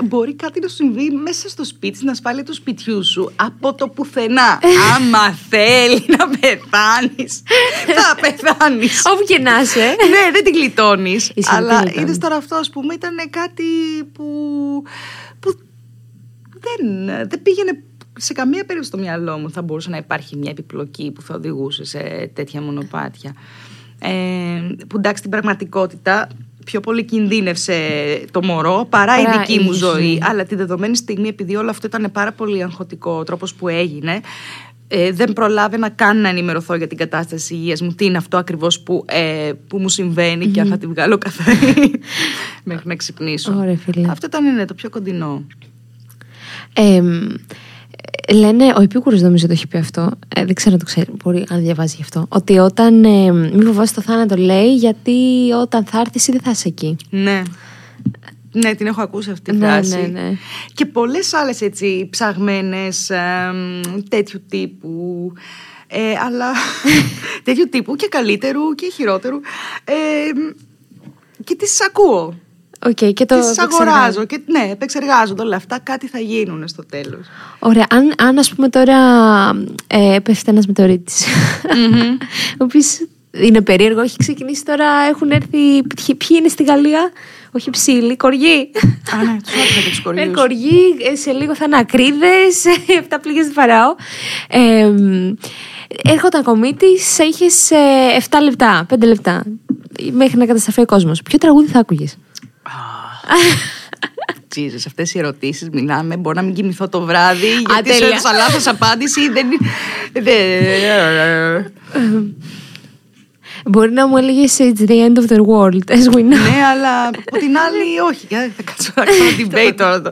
[SPEAKER 4] Μπορεί κάτι να σου συμβεί μέσα στο σπίτι, στην ασφάλεια του σπιτιού σου, από το πουθενά. Άμα θέλει να πεθάνεις, θα πεθάνεις.
[SPEAKER 5] Όπου και να είσαι.
[SPEAKER 4] ναι, δεν την γλιτώνεις.
[SPEAKER 5] δεν
[SPEAKER 4] Αλλά
[SPEAKER 5] την γλιτώνεις.
[SPEAKER 4] είδες τώρα αυτό, ας πούμε, ήταν κάτι που. που δεν, δεν πήγαινε σε καμία περίπτωση στο μυαλό μου θα μπορούσε να υπάρχει μια επιπλοκή που θα οδηγούσε σε τέτοια μονοπάτια. Ε, που εντάξει στην πραγματικότητα πιο πολύ κινδύνευσε το μωρό παρά,
[SPEAKER 5] Παρά
[SPEAKER 4] η δική
[SPEAKER 5] η
[SPEAKER 4] μου
[SPEAKER 5] δική
[SPEAKER 4] ζωή.
[SPEAKER 5] σου.
[SPEAKER 4] Αλλά τη δεδομένη στιγμή, επειδή όλο αυτό ήταν πάρα πολύ αγχωτικό ο τρόπος που έγινε, ε, δεν προλάβαινα καν να ενημερωθώ για την κατάσταση υγείας μου. Τι είναι αυτό ακριβώς που, ε, που μου συμβαίνει και αν θα τη βγάλω καθαρή μέχρι να ξυπνήσω.
[SPEAKER 5] Ωραία, φίλε.
[SPEAKER 4] Αυτό ήταν ναι, το πιο κοντινό.
[SPEAKER 5] Ε, λένε, ο Επίκουρος νομίζω το έχει πει αυτό, ε, δεν ξέρω αν το ξέρει, μπορεί αν διαβάζει γι' αυτό, ότι όταν ε, μη φοβάσαι το θάνατο λέει γιατί όταν θα έρθεις ή δεν θα είσαι εκεί.
[SPEAKER 4] Ναι. Ναι, την έχω ακούσει αυτή τη
[SPEAKER 5] Ναι,
[SPEAKER 4] φράση.
[SPEAKER 5] ναι, ναι.
[SPEAKER 4] Και πολλές άλλες έτσι ψαγμένες εμ, τέτοιου τύπου. Ε, αλλά τέτοιου τύπου και καλύτερου και χειρότερου. Ε, και τις ακούω.
[SPEAKER 5] Οκ, και το
[SPEAKER 4] τις
[SPEAKER 5] επεξεργάζω.
[SPEAKER 4] αγοράζω. Και, ναι, επεξεργάζονται όλα αυτά. Κάτι θα γίνουν στο τέλος.
[SPEAKER 5] Ωραία, αν, αν ας πούμε τώρα ε, πέφτει ένας μετεωρίτης, ο οποίος είναι περίεργο. Έχει ξεκινήσει τώρα, έχουν έρθει. Ποιοι ποιοι είναι στη Γαλλία, Όχι ψήλοι, κοργοί.
[SPEAKER 4] Α, ναι, τους άκουσα και τους
[SPEAKER 5] Ε,
[SPEAKER 4] κοριού.
[SPEAKER 5] κοργοί, ε, σε λίγο θα είναι ακρίδες. Αυτά πληγές του Φαραώ. Ε, μ, έρχονταν κομίτη, είχες 7 λεπτά, 5 λεπτά. Μέχρι να καταστραφεί ο κόσμος. Ποιο τραγούδι θα άκουγες;
[SPEAKER 4] Jesus, αυτές οι ερωτήσεις μιλάμε. Μπορώ να μην κοιμηθώ το βράδυ. Γιατί σου
[SPEAKER 5] τέλεια.
[SPEAKER 4] έδωσα λάθος απάντηση. Δεν είναι. δεν-
[SPEAKER 5] Μπορεί να μου έλεγες It's the end of the world, as we know.
[SPEAKER 4] Ναι, αλλά από την άλλη, όχι. Για- Θα κάτσω να κάνω debate τώρα.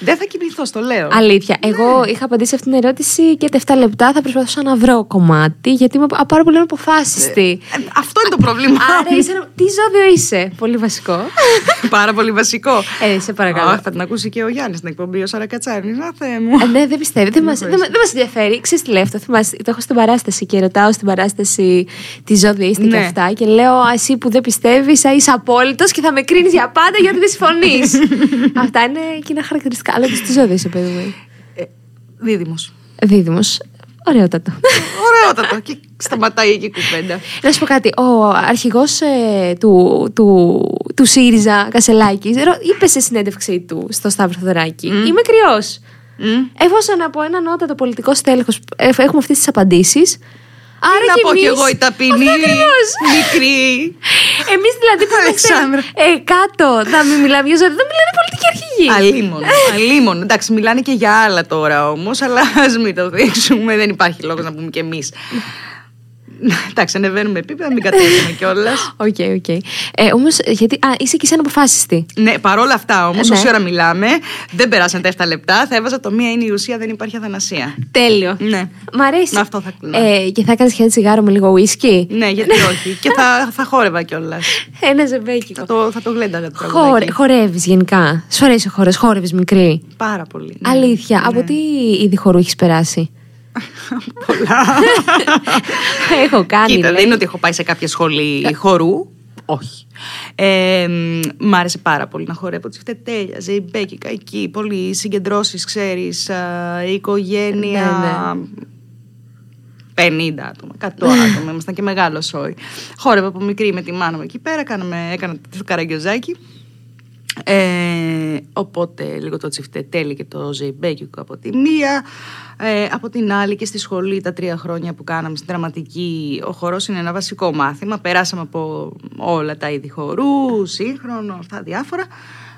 [SPEAKER 4] Το- Δεν θα κοιμηθώ, στο λέω.
[SPEAKER 5] Αλήθεια. Εγώ είχα απαντήσει αυτήν την ερώτηση και τα 7 λεπτά θα προσπαθούσα να βρω κομμάτι, γιατί είμαι πα- πάρα πολύ αποφάσιστη.
[SPEAKER 4] Ε, Αυτό είναι το πρόβλημα.
[SPEAKER 5] Άρα είσαι ένα... Τι ζώδιο είσαι; Πολύ βασικό.
[SPEAKER 4] Πάρα πολύ βασικό.
[SPEAKER 5] Ε, σε παρακαλώ.
[SPEAKER 4] Αχ, θα την ακούσει και ο Γιάννης στην εκπομπή, ο Σαρακατσάρη. Να θεέ μου.
[SPEAKER 5] Ε, ναι, δεν πιστεύει. Δεν μα δεν, μα- δεν μας ενδιαφέρει. Ξέρεις τι λέω αυτό. Θυμάσαι, το έχω στην παράσταση και ρωτάω στην παράσταση τι ζώδιο είστε και
[SPEAKER 4] Ναι.
[SPEAKER 5] αυτά. Και λέω, Α, εσύ που δεν πιστεύεις, είσαι απόλυτος και θα με κρίνεις για πάντα γιατί δεν συμφωνείς. αυτά είναι κοινά χαρακτηριστικά. Αλλά τι ζώδιο είσαι, παιδί μου.
[SPEAKER 4] Δίδυμος.
[SPEAKER 5] Δίδυμος. Ωραιότατο.
[SPEAKER 4] Ωραιότατο. Και σταματάει εκεί η κουβέντα.
[SPEAKER 5] Να σου πω κάτι. Ο αρχηγός του, του, του ΣΥΡΙΖΑ, Κασελάκης, είπε σε συνέντευξή του στο Σταύρο Θοδωράκη. Είμαι κρυός. Εφόσον από ένα νότατο πολιτικό στέλεχος έχουμε αυτές τις απαντήσεις. Άρα
[SPEAKER 4] να
[SPEAKER 5] και
[SPEAKER 4] πω κι
[SPEAKER 5] εμείς-
[SPEAKER 4] εγώ η ταπεινή,
[SPEAKER 5] Αυτό ακριβώς.
[SPEAKER 4] μικρή.
[SPEAKER 5] Εμείς δηλαδή που είμαστε
[SPEAKER 4] Αλεξάνδρα.
[SPEAKER 5] ε, κάτω, να μην μιλάμε για ζωή, δεν μιλάνε πολιτική αρχηγοί.
[SPEAKER 4] Αλίμονο. Αλίμονο. Εντάξει, μιλάνε και για άλλα τώρα όμως, αλλά ας μην το δείξουμε. Δεν υπάρχει λόγος να πούμε κι εμείς. Εντάξει, ανεβαίνουμε επίπεδα, μην κατέβουμε κιόλας.
[SPEAKER 5] Οκ, οκ. Ε, Όμως, γιατί. Α, είσαι και εσύ αναποφάσιστη.
[SPEAKER 4] Ναι, παρόλα αυτά όμως,
[SPEAKER 5] Ναι.
[SPEAKER 4] όση ώρα μιλάμε, δεν περάσαν τα 7 λεπτά. Θα έβαζα το μία είναι η ουσία, δεν υπάρχει αθανασία.
[SPEAKER 5] Τέλειο.
[SPEAKER 4] Ναι.
[SPEAKER 5] Μ' αρέσει.
[SPEAKER 4] Με αυτό θα κλείνω.
[SPEAKER 5] Ε, και θα έκανε χέρι τσιγάρο με λίγο ουίσκι.
[SPEAKER 4] Ναι, γιατί όχι. Και θα, θα χόρευα κιόλας.
[SPEAKER 5] Ένα ζεμπέκικο.
[SPEAKER 4] Θα το, θα το γλένταγα το
[SPEAKER 5] Χορε,
[SPEAKER 4] τραγουδάκι.
[SPEAKER 5] χορεύεις γενικά. Σου αρέσει ο χορεύει, χόρευες μικρή.
[SPEAKER 4] Πάρα πολύ. ναι.
[SPEAKER 5] Αλήθεια. Από τι είδη χορού έχεις περάσει;
[SPEAKER 4] Πολλά.
[SPEAKER 5] Έχω κάνει.
[SPEAKER 4] Κοίτα,
[SPEAKER 5] λέει.
[SPEAKER 4] δεν είναι ότι έχω πάει σε κάποια σχολή χορού. Όχι. Ε, μ' μ' άρεσε πάρα πολύ να χορεύω τσιφτετέλια, ζεϊμπέκικα εκεί, πολύ συγκεντρώσεις, ξέρεις, α, η οικογένεια... 50 άτομα, 100 άτομα, ήμασταν και μεγάλος σόι. Χόρευα από μικρή με τη μάνα μου εκεί πέρα, κάναμε, έκανα το καραγκιόζάκι. Ε, οπότε λίγο το τσιφτετέλι και το ζεϊμπέκικο από τη μία. Ε, από την άλλη και στη σχολή τα τρία χρόνια που κάναμε στην δραματική ο χορός είναι ένα βασικό μάθημα. Περάσαμε από όλα τα είδη χορού, σύγχρονο, αυτά διάφορα.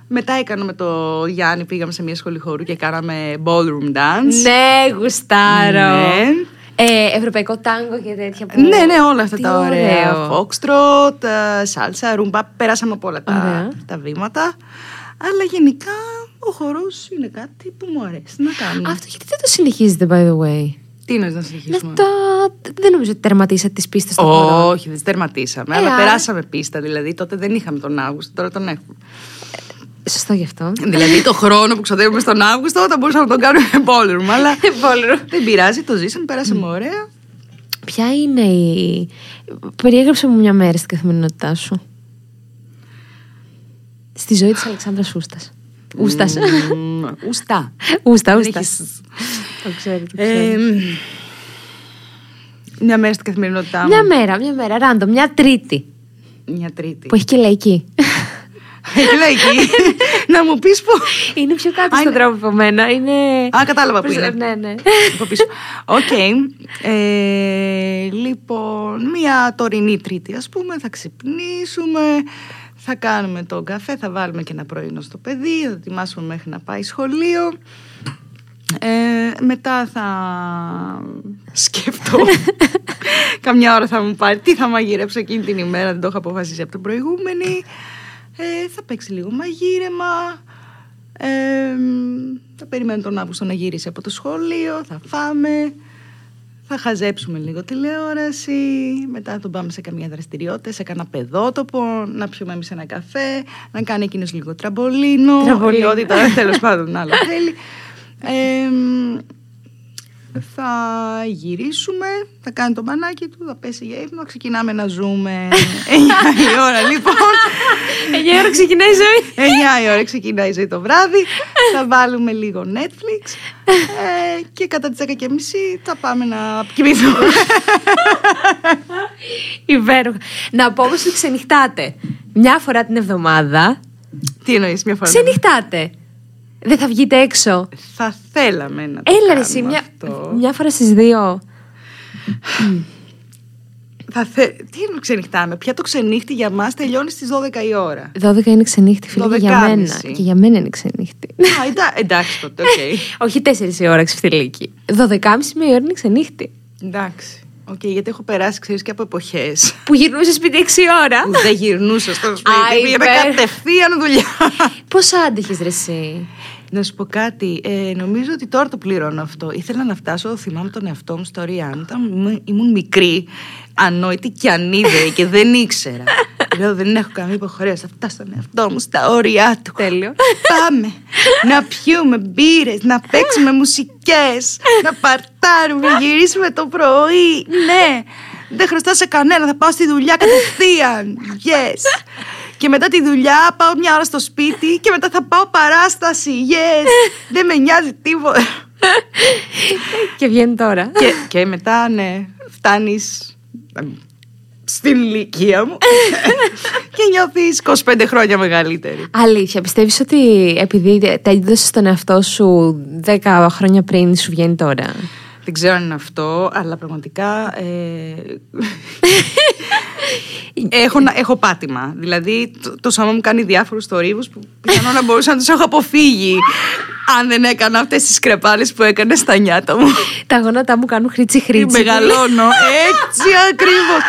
[SPEAKER 4] Μετά έκαναμε το Γιάννη, πήγαμε σε μια σχολή χορού και κάναμε ballroom dance.
[SPEAKER 5] Ναι, γουστάρω.
[SPEAKER 4] Ναι.
[SPEAKER 5] Ε, ευρωπαϊκό τάγκο και τέτοια που.
[SPEAKER 4] Ναι, ναι, όλα αυτά
[SPEAKER 5] Τι
[SPEAKER 4] τα ωραία.
[SPEAKER 5] ωραίο.
[SPEAKER 4] Foxtrot, ε, σάλσα, ρούμπα. Περάσαμε από όλα τα,
[SPEAKER 5] Ωραία.
[SPEAKER 4] τα βήματα. Αλλά γενικά ο χορός είναι κάτι που μου αρέσει να κάνω.
[SPEAKER 5] Αυτό γιατί δεν το συνεχίζετε, by the way;
[SPEAKER 4] Τι είναι να
[SPEAKER 5] Να
[SPEAKER 4] συνεχίσουμε.
[SPEAKER 5] το... Δεν νομίζω ότι τερματίσατε τις πίστες στο χώρο.
[SPEAKER 4] Όχι, δεν τις τερματίσαμε.
[SPEAKER 5] Ε,
[SPEAKER 4] αλλά
[SPEAKER 5] άρα.
[SPEAKER 4] περάσαμε πίστα δηλαδή. Τότε δεν είχαμε τον Αύγουστο, τώρα τον έχουμε.
[SPEAKER 5] Σωστό γι' αυτό.
[SPEAKER 4] δηλαδή το χρόνο που ξοδεύουμε στον Αύγουστο θα μπορούσαμε να τον κάνουμε ballroom. Αλλά δεν πειράζει, το ζήσαμε, περάσαμε ωραία.
[SPEAKER 5] Ποια είναι η. Περιέγραψε μου μια μέρα στην καθημερινότητά σου. Στη ζωή της Αλεξάνδρας Ούστας. Ούστας.
[SPEAKER 4] Μμμ,
[SPEAKER 5] Ουστά.Ούστα,
[SPEAKER 4] Δεν
[SPEAKER 5] Ούστας.
[SPEAKER 4] έχεις-
[SPEAKER 5] Το ξέρω, το
[SPEAKER 4] Ε,
[SPEAKER 5] ξέρω.
[SPEAKER 4] Μια μέρα στην καθημερινότητά μου.
[SPEAKER 5] Μια μέρα, μια μέρα, ράντο, μια τρίτη.
[SPEAKER 4] Μια τρίτη.
[SPEAKER 5] Που έχει και λαϊκή.
[SPEAKER 4] Έχει λαϊκή. να μου πεις που.
[SPEAKER 5] είναι πιο κάτω
[SPEAKER 4] Α,
[SPEAKER 5] στον
[SPEAKER 4] είναι-
[SPEAKER 5] τρόπο από μένα. Είναι...
[SPEAKER 4] Α, κατάλαβα που
[SPEAKER 5] Προς-
[SPEAKER 4] είναι.
[SPEAKER 5] Ναι, ναι.
[SPEAKER 4] Από πίσω. Οκ. Ε, λοιπόν, μια τωρινή τρίτη ας πούμε, θα ξυπνήσουμε, θα κάνουμε τον καφέ, θα βάλουμε και ένα πρωινό στο παιδί, θα το ετοιμάσουμε μέχρι να πάει σχολείο. Ε, μετά θα σκεφτώ Καμιά ώρα θα μου πάρει Τι θα μαγειρέψω εκείνη την ημέρα Δεν το έχω αποφασίσει από την προηγούμενη ε, Θα παίξει λίγο μαγείρεμα. Ε, Θα περιμένω τον Αύγουστο να γυρίσει από το σχολείο Θα φάμε Θα χαζέψουμε λίγο τηλεόραση Μετά θα τον πάμε σε καμία δραστηριότητα Σε κανένα παιδότοπο Να πιούμε εμείς ένα καφέ Να κάνει εκείνος λίγο τραμπολίνο.
[SPEAKER 5] Τραμπολίνο.
[SPEAKER 4] Ή ό,τι τώρα τέλος πάντων άλλο θέλει. Ε, θα γυρίσουμε, θα κάνει το μπανάκι του, θα πέσει για ύπνο, ξεκινάμε να ζούμε 9 η ώρα λοιπόν.
[SPEAKER 5] 9 ώρα ξεκινάει η ζωή.
[SPEAKER 4] 9 η ώρα ξεκινάει η ζωή το βράδυ, θα βάλουμε λίγο Netflix ε, και κατά τις 10 και μισή θα πάμε να κοιμηθούμε.
[SPEAKER 5] Υπέροχα. Να πω όμως ότι ξενυχτάτε. Μια φορά την εβδομάδα
[SPEAKER 4] Τι εννοείς μια φορά.
[SPEAKER 5] ξενυχτάτε. Δεν θα βγείτε έξω.
[SPEAKER 4] Θα θέλαμε να το
[SPEAKER 5] Έλα ρε
[SPEAKER 4] κάνουμε
[SPEAKER 5] εσύ, μια,
[SPEAKER 4] αυτό.
[SPEAKER 5] μια φορά στις δύο.
[SPEAKER 4] Θα θε... Τι είναι ξενυχτάμε, πια το ξενύχτι για μας τελειώνει στις 12 η ώρα.
[SPEAKER 5] 12 είναι ξενύχτι, φίλε, και για
[SPEAKER 4] 12.30.
[SPEAKER 5] μένα. Και για μένα είναι ξενύχτι.
[SPEAKER 4] Α, εντά- εντάξει τότε, οκ.
[SPEAKER 5] Όχι 4 η ώρα ξεφτιλίκι. 12.30 με η ώρα είναι ξενύχτι.
[SPEAKER 4] Εντάξει. Οκ, γιατί έχω περάσει, ξέρεις, και από εποχές
[SPEAKER 5] Που γυρνούσε σπίτι 6 ώρα.
[SPEAKER 4] που δεν γυρνούσα στο
[SPEAKER 5] Α,
[SPEAKER 4] σπίτι, πήγαινα
[SPEAKER 5] υπέρ.
[SPEAKER 4] κατευθείαν δουλειά.
[SPEAKER 5] Πόσο άντεχε ρε εσύ;
[SPEAKER 4] Να σου πω κάτι. Ε, νομίζω ότι τώρα το πληρώνω αυτό. Ήθελα να φτάσω, θυμάμαι τον εαυτό μου στο Ριάν. Όταν ήμουν- ήμουν μικρή, ανόητη και ανίδεη και δεν ήξερα. Λέω δεν έχω καμία υποχρέωση. Θα φτάσω τον εαυτό μου στα όρια του.
[SPEAKER 5] Τέλειο.
[SPEAKER 4] Πάμε να πιούμε μπύρες, να παίξουμε μουσικές, να παρτάρουμε, να γυρίσουμε το πρωί. Ναι, δεν χρωστάω σε κανένα. Θα πάω στη δουλειά κατευθείαν. Yes. Και μετά τη δουλειά πάω μια ώρα στο σπίτι και μετά θα πάω παράσταση. Yes. Δεν με νοιάζει τίποτα.
[SPEAKER 5] και βγαίνει τώρα.
[SPEAKER 4] και, και μετά, ναι, φτάνεις στην ηλικία μου και νιώθεις 25 χρόνια μεγαλύτερη.
[SPEAKER 5] Αλήθεια, πιστεύεις ότι επειδή τα έδωσε στον εαυτό σου 10 χρόνια πριν σου βγαίνει τώρα;
[SPEAKER 4] Δεν ξέρω αν είναι αυτό, αλλά πραγματικά ε, έχω, να- έχω πάτημα. Δηλαδή το, το σώμα μου κάνει διάφορους θορύβους που πιθανόν να μπορούσα να τους έχω αποφύγει αν δεν έκανα αυτές τις κραιπάλες που έκανε στα νιάτα μου.
[SPEAKER 5] τα γόνατά μου κάνουν χρίτσι χρίτσι.
[SPEAKER 4] Μεγαλώνω, έτσι ακριβώς.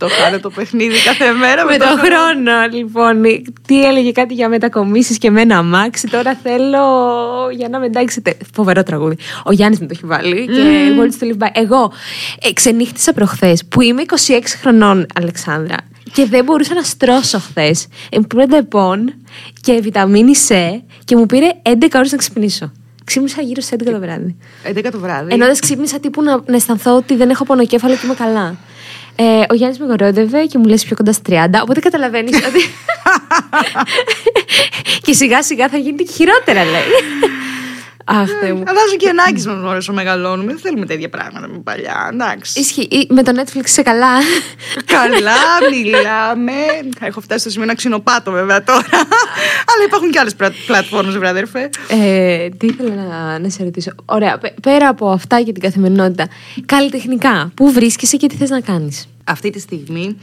[SPEAKER 4] Το χάνω το παιχνίδι κάθε μέρα
[SPEAKER 5] Με τον χρόνο, λοιπόν. Τι έλεγε κάτι για μετακομίσεις και με ένα αμάξι. Τώρα θέλω για να με εντάξετε. Φοβερό τραγούδι. Ο Γιάννης με το έχει βάλει και motto to live by. Εγώ ε, ξενύχτησα προχθές που είμαι 26 χρονών, Αλεξάνδρα. Και δεν μπορούσα να στρώσω χθες. Ε, μου πήρε Depon και βιταμίνη C και μου πήρε 11 ώρες να ξυπνήσω. Ξύπνησα γύρω στις 11 το βράδυ.
[SPEAKER 4] 11 το βράδυ.
[SPEAKER 5] Ενώ δεν ξύπνησα τύπου να, να αισθανθώ ότι δεν έχω πονοκέφαλο και είμαι καλά. Ε, ο Γιάννης με γορόδευε και μου λες πιο κοντά στι 30. Οπότε καταλαβαίνεις ότι. και σιγά σιγά θα γίνεται και χειρότερα, λέει. Αχ, Θεέ μου.
[SPEAKER 4] Αλλάζω και ανάγκη μα όσο μεγαλώνουμε. Δεν θέλουμε τέτοια πράγματα με παλιά. Εντάξει.
[SPEAKER 5] Ισχύει. Ή Με το Netflix είσαι καλά.
[SPEAKER 4] Καλά, μιλάμε. Έχω φτάσει στο σημείο να ξυνοπάτω βέβαια τώρα. Αλλά υπάρχουν και άλλες πλατφόρμες, βέβαια, αδερφέ.
[SPEAKER 5] Ε, τι ήθελα να, να σε ρωτήσω. Ωραία. πε- Πέρα από αυτά και την καθημερινότητα, καλλιτεχνικά, πού βρίσκεσαι και τι θες να κάνεις;
[SPEAKER 4] Αυτή τη στιγμή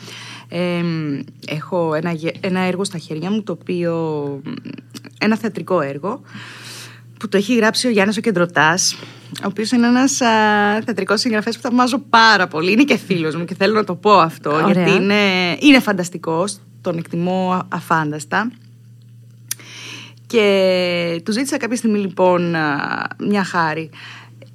[SPEAKER 4] εμ, έχω ένα, γε- ένα έργο στα χέρια μου, το οποίο. ένα θεατρικό έργο που το έχει γράψει ο Γιάννης ο Κεντρωτάς ο οποίος είναι ένας α, θεατρικός συγγραφέας που θαυμάζω πάρα πολύ. Είναι και φίλος μου και θέλω να το πω αυτό,
[SPEAKER 5] Ωραία.
[SPEAKER 4] γιατί είναι, είναι φανταστικός, τον εκτιμώ α- αφάνταστα. Και του ζήτησα κάποια στιγμή λοιπόν α, μια χάρη.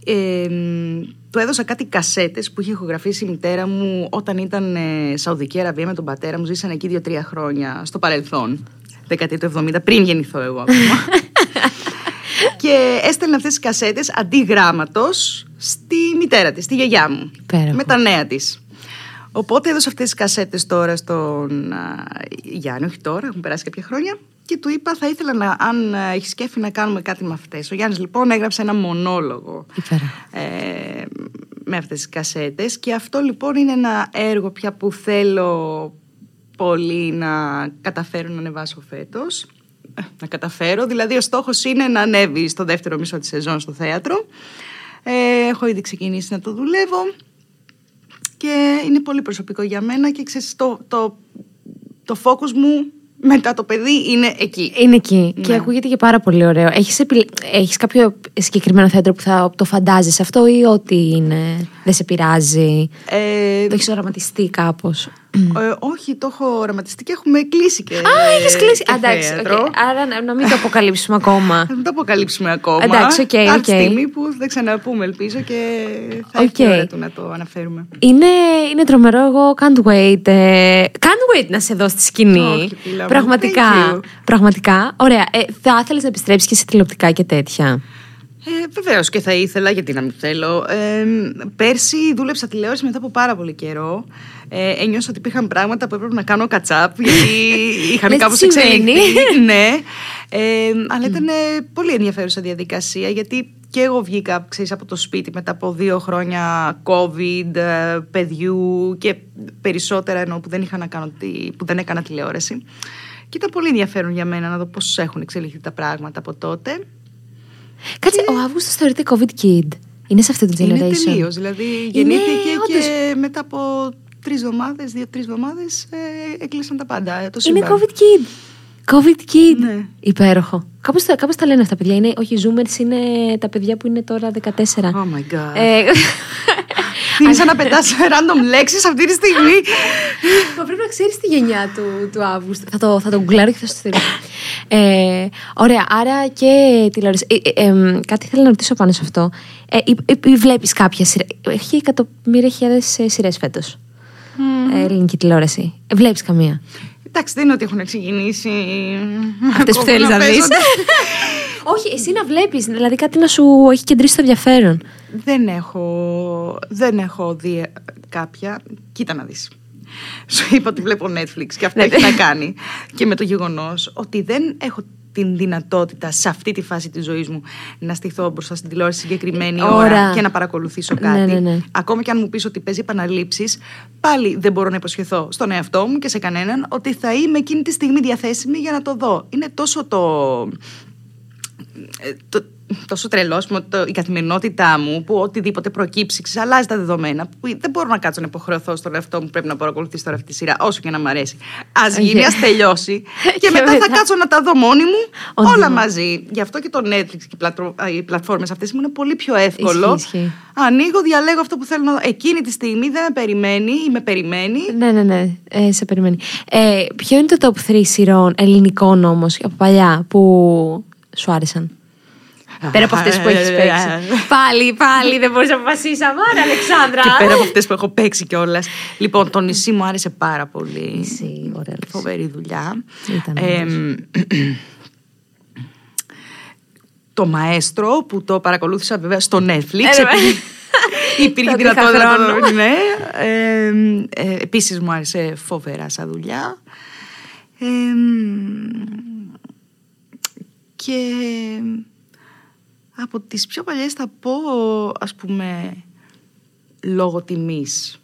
[SPEAKER 4] Ε, μ, του έδωσα κάτι κασέτες που είχε ηχογραφήσει η μητέρα μου όταν ήταν ε, Σαουδική Αραβία με τον πατέρα μου. Ζήσαν εκεί δύο-τρία χρόνια στο παρελθόν. Δεκαετία του 70, πριν γεννηθώ εγώ ακόμα. και έστελνε αυτές τις κασέτες αντί γράμματος στη μητέρα της, στη γιαγιά μου.
[SPEAKER 5] Υπέροχο.
[SPEAKER 4] Με τα νέα της. Οπότε έδωσα αυτές τις κασέτες τώρα στον α, Γιάννη, όχι τώρα, έχουν περάσει κάποια χρόνια. Και του είπα, θα ήθελα να, αν α, έχεις σκέφτη να κάνουμε κάτι με αυτές. Ο Γιάννης λοιπόν έγραψε ένα μονόλογο
[SPEAKER 5] Υπέροχο.
[SPEAKER 4] ε, με αυτές τις κασέτες. Και αυτό λοιπόν είναι ένα έργο πια που θέλω πολύ να καταφέρω να ανεβάσω φέτος. Ε, Να καταφέρω, δηλαδή ο στόχος είναι να ανέβει στο δεύτερο μισό της σεζόν στο θέατρο. Ε, έχω ήδη ξεκινήσει να το δουλεύω και είναι πολύ προσωπικό για μένα και ξέρεις το, το, το focus μου μετά το παιδί είναι εκεί.
[SPEAKER 5] Είναι εκεί
[SPEAKER 4] Ναι.
[SPEAKER 5] και ακούγεται και πάρα πολύ ωραίο. Έχεις, επιλ... Έχεις κάποιο συγκεκριμένο θέατρο που θα το φαντάζεις αυτό ή ότι είναι, δεν σε πειράζει,
[SPEAKER 4] Ε,
[SPEAKER 5] το έχεις οραματιστεί κάπως;
[SPEAKER 4] Ε, όχι, το έχω οραματιστεί και έχουμε κλείσει και.
[SPEAKER 5] Α, έχεις κλείσει.
[SPEAKER 4] και
[SPEAKER 5] Α, εντάξει,
[SPEAKER 4] θέατρο.
[SPEAKER 5] οκ. άρα να, να μην το αποκαλύψουμε ακόμα.
[SPEAKER 4] Θα μην το αποκαλύψουμε ακόμα.
[SPEAKER 5] Εντάξει, οκ,
[SPEAKER 4] Θα έρθει
[SPEAKER 5] οκ.
[SPEAKER 4] στιγμή που θα ξαναπούμε, ελπίζω και θα
[SPEAKER 5] Οκ.
[SPEAKER 4] έχει ώρα του να το αναφέρουμε.
[SPEAKER 5] Είναι, είναι τρομερό, εγώ can't wait. ε, can't wait να σε δω στη σκηνή.
[SPEAKER 4] Όχι, φίλα μου,
[SPEAKER 5] πραγματικά.
[SPEAKER 4] thank you.
[SPEAKER 5] Πραγματικά. Ωραία. Ε, θα ήθελε να επιστρέψεις και σε τηλεοπτικά και τέτοια;
[SPEAKER 4] Ε, Βεβαίως και θα ήθελα, γιατί να μην θέλω. Ε, πέρσι δούλεψα τηλεόραση μετά από πάρα πολύ καιρό. Ε, ένιωσα ότι υπήρχαν πράγματα που έπρεπε να κάνω κατσάπ, γιατί είχαν
[SPEAKER 5] Λες,
[SPEAKER 4] κάπως
[SPEAKER 5] τι σημαίνει;
[SPEAKER 4] εξελιχθεί. ναι. Ε, αλλά ήταν ε, πολύ ενδιαφέρουσα διαδικασία, γιατί και εγώ βγήκα, ξέρεις, από το σπίτι μετά από δύο χρόνια COVID, ε, παιδιού και περισσότερα ενώ που δεν, είχα να κάνω, τη- που δεν έκανα τηλεόραση. Και ήταν πολύ ενδιαφέρον για μένα να δω πώς έχουν εξελιχθεί τα πράγματα από τότε.
[SPEAKER 5] Κάτσε, ο Αύγουστος θεωρείται COVID kid. Είναι σε αυτό το generation.
[SPEAKER 4] Είναι τελείως. Δηλαδή
[SPEAKER 5] Είναι,
[SPEAKER 4] γεννήθηκε
[SPEAKER 5] όντως.
[SPEAKER 4] και μετά από τρεις εβδομάδες, δύο-τρεις εβδομάδες ε, έκλεισαν τα πάντα. ε, Το
[SPEAKER 5] Είναι
[SPEAKER 4] σύμπαν.
[SPEAKER 5] COVID kid. COVID kid.
[SPEAKER 4] Ναι.
[SPEAKER 5] Υπέροχο. Κάπως, τα- κάπως τα λένε αυτά, παιδιά. Είναι, όχι, οι Zoomers είναι τα παιδιά που είναι τώρα 14.
[SPEAKER 4] Oh my god.
[SPEAKER 5] Ε,
[SPEAKER 4] Θύμισα να πετάς random λέξεις αυτή τη στιγμή.
[SPEAKER 5] Μα πρέπει να ξέρεις τη γενιά του, του Αύγουστου. Θα το, θα το γκουγκλάρω και θα σου στείλω. Ε, ωραία, άρα και τηλεόραση. Ε, ε, εμ, κάτι θέλω να ρωτήσω πάνω σε αυτό. Ε, Βλέπεις κάποια σειρά. Έχει εκατομμύρια χιλιάδες σειρές φέτος. Ε, ελληνική τηλεόραση. Ε, Βλέπεις καμία;
[SPEAKER 4] Εντάξει, δεν είναι ότι έχουν ξεκινήσει.
[SPEAKER 5] Αυτές που
[SPEAKER 4] ακόμα
[SPEAKER 5] θέλεις να δεις.
[SPEAKER 4] παίζονται.
[SPEAKER 5] Όχι, εσύ να βλέπεις. Δηλαδή κάτι να σου έχει κεντρήσει το ενδιαφέρον.
[SPEAKER 4] δεν, έχω, δεν έχω δει κάποια. Κοίτα να δεις. Σου είπα ότι βλέπω Netflix και αυτό
[SPEAKER 5] Ναι.
[SPEAKER 4] έχει να κάνει και με το γεγονός ότι δεν έχω την δυνατότητα σε αυτή τη φάση της ζωής μου να στηθώ μπροστά στην τηλεόραση συγκεκριμένη ώρα,
[SPEAKER 5] Ώρα.
[SPEAKER 4] και να παρακολουθήσω
[SPEAKER 5] Ναι,
[SPEAKER 4] κάτι.
[SPEAKER 5] ναι, ναι.
[SPEAKER 4] Ακόμα και αν μου πεις ότι παίζει επαναλήψεις, πάλι δεν μπορώ να υποσχεθώ στον εαυτό μου και σε κανέναν ότι θα είμαι εκείνη τη στιγμή διαθέσιμη για να το δω. Είναι τόσο το, ε, το, τόσο τρελός, ας πούμε, το, η καθημερινότητά μου, που οτιδήποτε προκύψει, ξέρεις, αλλάζει τα δεδομένα. Που δεν μπορώ να κάτσω να υποχρεωθώ στον εαυτό μου, πρέπει να παρακολουθήσει τώρα αυτή τη σειρά, όσο και να μ' αρέσει. Α γίνει,
[SPEAKER 5] Okay.
[SPEAKER 4] ας τελειώσει. και
[SPEAKER 5] Και
[SPEAKER 4] μετά θα
[SPEAKER 5] μετά.
[SPEAKER 4] κάτσω να τα δω μόνη μου,
[SPEAKER 5] On
[SPEAKER 4] όλα
[SPEAKER 5] demand.
[SPEAKER 4] μαζί. Γι' αυτό και το Netflix και οι, πλατρο, α, οι πλατφόρμες αυτές μου είναι πολύ πιο εύκολο.
[SPEAKER 5] Ισχύει, ισχύει.
[SPEAKER 4] Ανοίγω, διαλέγω αυτό που θέλω να δω. Εκείνη τη στιγμή δεν με περιμένει ή με περιμένει.
[SPEAKER 5] Ναι, ναι, ναι. Ε, σε περιμένει. Ε, ποιο είναι το top 3 σειρών ελληνικών όμως από παλιά που σου άρεσαν; Πέρα από αυτές που έχεις παίξει. πάλι, πάλι δεν μπορείς να αποφασίσει. Αμάρα, Αλεξάνδρα.
[SPEAKER 4] Και πέρα από αυτές που έχω παίξει κιόλας. Λοιπόν, το νησί μου άρεσε πάρα πολύ.
[SPEAKER 5] Νησί, ωραία νησί.
[SPEAKER 4] Φοβερή δουλειά.
[SPEAKER 5] Ήταν
[SPEAKER 4] Εμ, το Μαέστρο που το παρακολούθησα βέβαια στο Netflix.
[SPEAKER 5] Ε, ναι.
[SPEAKER 4] επειδή Υπήρχε
[SPEAKER 5] Τότε είχα
[SPEAKER 4] δυνατότητα να
[SPEAKER 5] χρόνο.
[SPEAKER 4] το ναι. Εμ, ε, Επίσης μου άρεσε φοβερά σαν δουλειά. Εμ, και από τις πιο παλιές θα πω ας πούμε λόγω τιμής.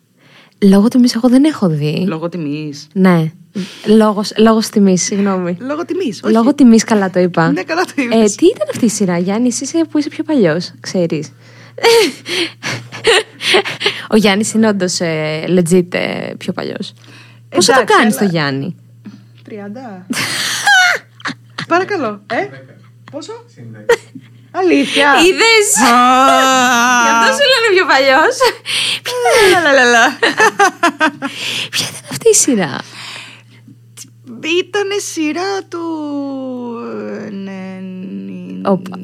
[SPEAKER 5] Λόγω τιμής, εγώ δεν έχω δει.
[SPEAKER 4] Λόγω τιμής.
[SPEAKER 5] Ναι. Λόγος, λόγος τιμής, συγγνώμη.
[SPEAKER 4] Λόγω τιμής. όχι.
[SPEAKER 5] Λόγω τιμής, καλά το είπα.
[SPEAKER 4] Ναι, καλά το
[SPEAKER 5] Ε,
[SPEAKER 4] είπες.
[SPEAKER 5] τι ήταν αυτή η σειρά, Γιάννης, εσύ είσαι που είσαι πιο παλιός, ξέρεις. Ο Γιάννης είναι όντως ε, legit ε, πιο παλιός. Πόσο το
[SPEAKER 4] Εντάξει,
[SPEAKER 5] κάνεις
[SPEAKER 4] αλλά-
[SPEAKER 5] το Γιάννη;
[SPEAKER 4] 30. Παρακαλώ. Ε, πόσο; Αλήθεια.
[SPEAKER 5] Είδες! Γι' αυτό σου λένε πιο παλιός.
[SPEAKER 4] Λαλαλαλα.
[SPEAKER 5] Ποια ήταν αυτή η σειρά;
[SPEAKER 4] Ήτανε σειρά του... ε, ναι, ναι,
[SPEAKER 5] Όπα.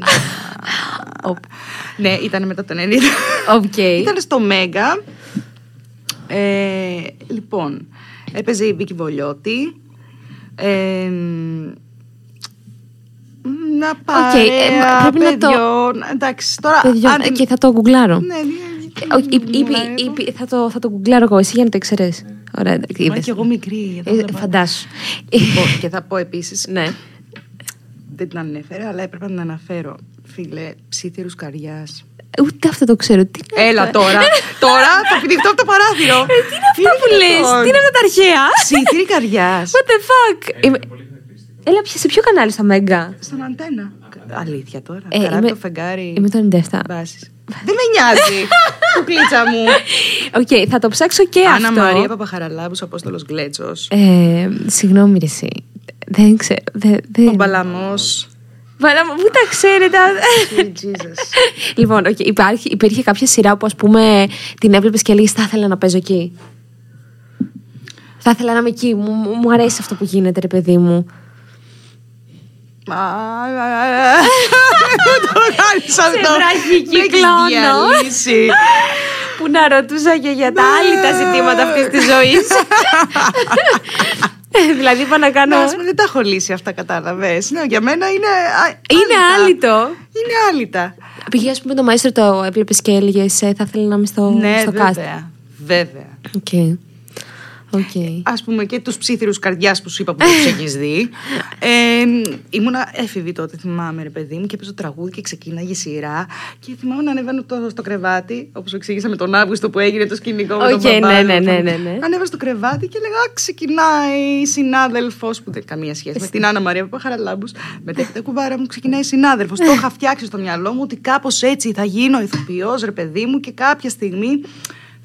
[SPEAKER 5] Οπ.
[SPEAKER 4] Ναι, ήταν μετά το 90.
[SPEAKER 5] Οκ.
[SPEAKER 4] Ήταν στο Mega. Ε, λοιπόν, έπαιζε η Βίκη Βολιώτη. Ε, να
[SPEAKER 5] ε,
[SPEAKER 4] παρέα
[SPEAKER 5] μα πρέπει να το-
[SPEAKER 4] παιδιών. Εντάξει, τώρα...
[SPEAKER 5] Παιδιό,
[SPEAKER 4] αν-
[SPEAKER 5] ε, και θα το γκουγκλάρω.
[SPEAKER 4] Ναι, ναι,
[SPEAKER 5] Ε, όχι, είπε- είπε- είπε- θα, το, θα το γκουγκλάρω εγώ, εσύ για να το ήξερε. Ωραία, εντάξει,
[SPEAKER 4] Μα
[SPEAKER 5] είδες.
[SPEAKER 4] και εγώ μικρή. εδώ
[SPEAKER 5] Ε,
[SPEAKER 4] βλέπω.
[SPEAKER 5] Φαντάσου.
[SPEAKER 4] Λοιπόν, και θα πω επίσης,
[SPEAKER 5] Ναι.
[SPEAKER 4] δεν την ανέφερα, αλλά έπρεπε να την αναφέρω. Φίλε, ψήθυρους καριάς.
[SPEAKER 5] Ούτε αυτό το ξέρω. Τι είναι
[SPEAKER 4] Έλα
[SPEAKER 5] αυτό;
[SPEAKER 4] τώρα, τώρα θα πηδηχτώ από το παράθυρο.
[SPEAKER 5] Ε, Τι είναι αυτά που λες, τι είναι αυτά τα αρχαία;
[SPEAKER 4] Ψήθυρη καριάς.
[SPEAKER 5] What the fuck; Είμαι- Έλα, πια σε ποιο κανάλι στα Μέγκα;
[SPEAKER 4] Στον αντένα. Αλήθεια τώρα.
[SPEAKER 5] Ε,
[SPEAKER 4] Καράβι
[SPEAKER 5] είμαι-
[SPEAKER 4] το φεγγάρι.
[SPEAKER 5] Είμαι το 97.
[SPEAKER 4] Μπάσεις. Δεν με νοιάζει. Κουκλίτσα μου.
[SPEAKER 5] Οκ, θα το ψάξω και
[SPEAKER 4] Άννα
[SPEAKER 5] αυτό.
[SPEAKER 4] Μαρία Παπαχαραλάμπους, Απόστολος Γκλέτσος.
[SPEAKER 5] Ε, συγγνώμη, ρε, εσύ. Δεν ξέρω. Δεν, δεν...
[SPEAKER 4] Ο Μπαλαμός.
[SPEAKER 5] Βαλά μου, πού τα ξέρετε.
[SPEAKER 4] Sweet Jesus.
[SPEAKER 5] λοιπόν, okay, υπάρχει, υπήρχε κάποια σειρά που, ας πούμε, την έβλεπες και έλεγες Θα ήθελα να παίζω εκεί. Θα ήθελα να είμαι εκεί. Μου, μου- μου αρέσει αυτό που γίνεται, ρε παιδί μου.
[SPEAKER 4] Μα, Το κάνεις αυτό.
[SPEAKER 5] βραχικυκλώνω.
[SPEAKER 4] Με έχεις διαλύσει.
[SPEAKER 5] που να ρωτούσα και για τα άλλη τα ζητήματα αυτής της ζωής. δηλαδή είπα να κάνω.
[SPEAKER 4] Να, ας πούμε, δεν τα έχω λύσει αυτά, κατάλαβες. Ναι, για μένα είναι. α,
[SPEAKER 5] Είναι
[SPEAKER 4] άλυτα.
[SPEAKER 5] άλυτο.
[SPEAKER 4] Είναι άλυτα.
[SPEAKER 5] Πήγε, ας πούμε, το Μαέστρο το έβλεπες και έλεγες ε, Θα ήθελα να είμαι στο,
[SPEAKER 4] ναι,
[SPEAKER 5] στο cast.
[SPEAKER 4] βέβαια. Βέβαια.
[SPEAKER 5] Ok. Ok.
[SPEAKER 4] Α πούμε και τους Ψίθυρους καρδιάς που σου είπα που τους έχεις δει. Ε, ήμουνα έφηβη τότε, θυμάμαι, ρε παιδί μου, και έπαιζε το τραγούδι και ξεκίναγε η σειρά. Και θυμάμαι να ανεβαίνω το, στο κρεβάτι, όπως σου εξήγησα με τον Αύγουστο που έγινε το σκηνικό με τον
[SPEAKER 5] Οκ,
[SPEAKER 4] μπαμπά,
[SPEAKER 5] ναι,
[SPEAKER 4] λοιπόν.
[SPEAKER 5] ναι, ναι, ναι, ναι.
[SPEAKER 4] Ανέβαινα στο κρεβάτι και έλεγα «Α, Ξεκινάει η συνάδελφος που δεν έχει καμία σχέση με την Άννα Μαρία Παπαχαραλάμπους. Μετέχετε κουβάρα μου, ξεκινάει η συνάδελφος. το είχα φτιάξει στο μυαλό μου ότι κάπως έτσι θα γίνω ηθοποιός, ρε παιδί μου, και κάποια στιγμή θα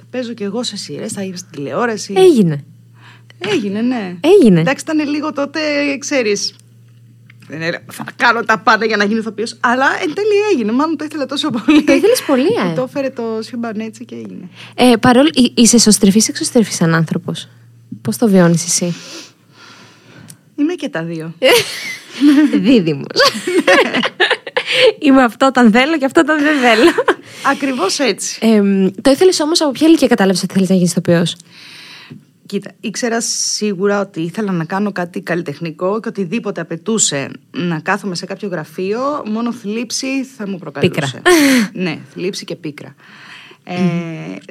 [SPEAKER 4] παίζω κι εγώ σε σειρές, θα είμαι στην τηλεόραση.
[SPEAKER 5] Έγινε.
[SPEAKER 4] Έγινε, ναι.
[SPEAKER 5] Έγινε.
[SPEAKER 4] Εντάξει, ήταν λίγο τότε, ξέρεις. Θα κάνω τα πάντα για να γίνω ηθοποιός. Αλλά εν τέλει έγινε. Μάλλον το ήθελα τόσο πολύ.
[SPEAKER 5] Το ήθελες πολύ, ε.
[SPEAKER 4] Που Το έφερε το σύμπαν έτσι και έγινε.
[SPEAKER 5] Ε, παρόλο, εί- είσαι εσωστρεφής ή εξωστρεφής σαν άνθρωπος. Πώς το βιώνεις εσύ;
[SPEAKER 4] Είμαι και τα δύο.
[SPEAKER 5] Δίδυμος. Είμαι αυτό όταν θέλω και αυτό όταν δεν θέλω.
[SPEAKER 4] Ακριβώς έτσι.
[SPEAKER 5] Ε, το ήθελες όμως από ποια ηλικία κατάλαβες ότι θέλεις να γίνεις ηθοποιός;
[SPEAKER 4] Κοίτα, ήξερα σίγουρα ότι ήθελα να κάνω κάτι καλλιτεχνικό και οτιδήποτε απαιτούσε να κάθομαι σε κάποιο γραφείο, μόνο θλίψη θα μου προκαλούσε. ναι, θλίψη και πίκρα. Ε,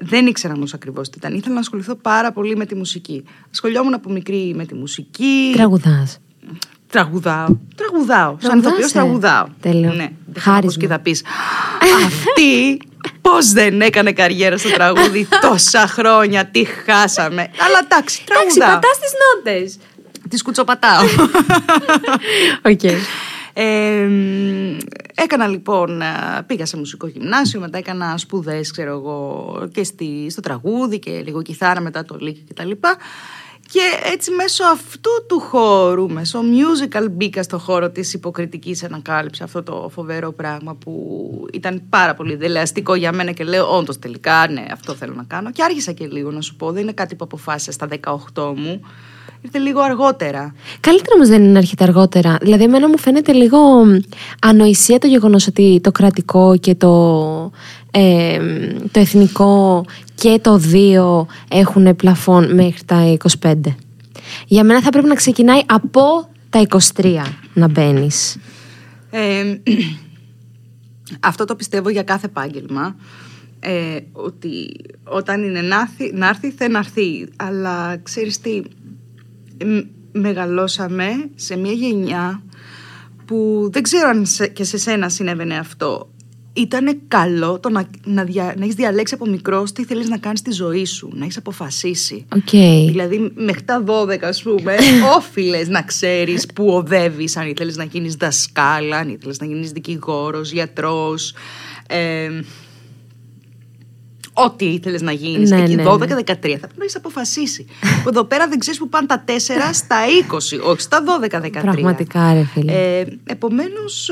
[SPEAKER 4] δεν ήξερα όμως ακριβώς τι ήταν. Ήθελα να ασχοληθώ πάρα πολύ με τη μουσική. Ασχολιόμουν από μικρή με τη μουσική.
[SPEAKER 5] Τραγουδάς.
[SPEAKER 4] Τραγουδάω. Τραγουδάω. Σαν
[SPEAKER 5] Τραγουδάς,
[SPEAKER 4] ηθοποιός
[SPEAKER 5] ε.
[SPEAKER 4] τραγουδάω.
[SPEAKER 5] Τέλειο.
[SPEAKER 4] Ναι. Δεν
[SPEAKER 5] Χάρισμα.
[SPEAKER 4] Χάρισμα. και θα πεις. Αυτή πώς δεν έκανε καριέρα στο τραγούδι τόσα χρόνια. Τι χάσαμε. Αλλά εντάξει,
[SPEAKER 5] Εντάξει,
[SPEAKER 4] τραγουδάω.
[SPEAKER 5] πατάς τις νότες.
[SPEAKER 4] Τις κουτσοπατάω.
[SPEAKER 5] Οκ.
[SPEAKER 4] Ε, μ, έκανα λοιπόν, α, πήγα σε μουσικό γυμνάσιο, μετά έκανα σπουδές, ξέρω εγώ, και στη, στο τραγούδι και λίγο κιθάρα μετά το λύκειο και τα λοιπά. Και έτσι μέσω αυτού του χώρου, μέσω musical μπήκα στο χώρο της υποκριτικής ανακάλυψης αυτό το φοβερό πράγμα που ήταν πάρα πολύ δελεαστικό για μένα και λέω όντως τελικά ναι αυτό θέλω να κάνω και άρχισα και λίγο να σου πω δεν είναι κάτι που αποφάσισα στα 18 μου. Ήρθε λίγο αργότερα.
[SPEAKER 5] Καλύτερα όμως δεν είναι να έρχεται αργότερα. Δηλαδή, εμένα μου φαίνεται λίγο ανοησία το γεγονός ότι το κρατικό και το, ε, το εθνικό και το δύο έχουν πλαφόν μέχρι τα 25. Για μένα θα πρέπει να ξεκινάει από τα 23 να μπαίνεις.
[SPEAKER 4] Ε, αυτό το πιστεύω για κάθε επάγγελμα. Ε, ότι όταν είναι να έρθει, να έρθει θα να έρθει. Αλλά ξέρεις τι, μ- μεγαλώσαμε σε μια γενιά που δεν ξέρω αν σε- και σε σένα συνέβαινε αυτό. Ήταν καλό το να, να, δια, να έχεις διαλέξει από μικρός τι θέλεις να κάνεις στη ζωή σου, να έχεις αποφασίσει.
[SPEAKER 5] Οκ.
[SPEAKER 4] Δηλαδή, μέχρι τα 12, ας πούμε, όφειλες να ξέρεις που οδεύεις, αν ήθελες να γίνεις δασκάλα, αν ήθελες να γίνεις δικηγόρος, γιατρός. Ε, ό,τι ήθελες να γίνεις.
[SPEAKER 5] Ναι,
[SPEAKER 4] εκεί
[SPEAKER 5] ναι,
[SPEAKER 4] 12-13
[SPEAKER 5] ναι.
[SPEAKER 4] θα πρέπει να έχεις αποφασίσει. που εδώ πέρα δεν ξέρεις που πάνε τα 4 στα 20, όχι στα 12-13.
[SPEAKER 5] Πραγματικά, ρε φίλε.
[SPEAKER 4] Ε, Επομένως,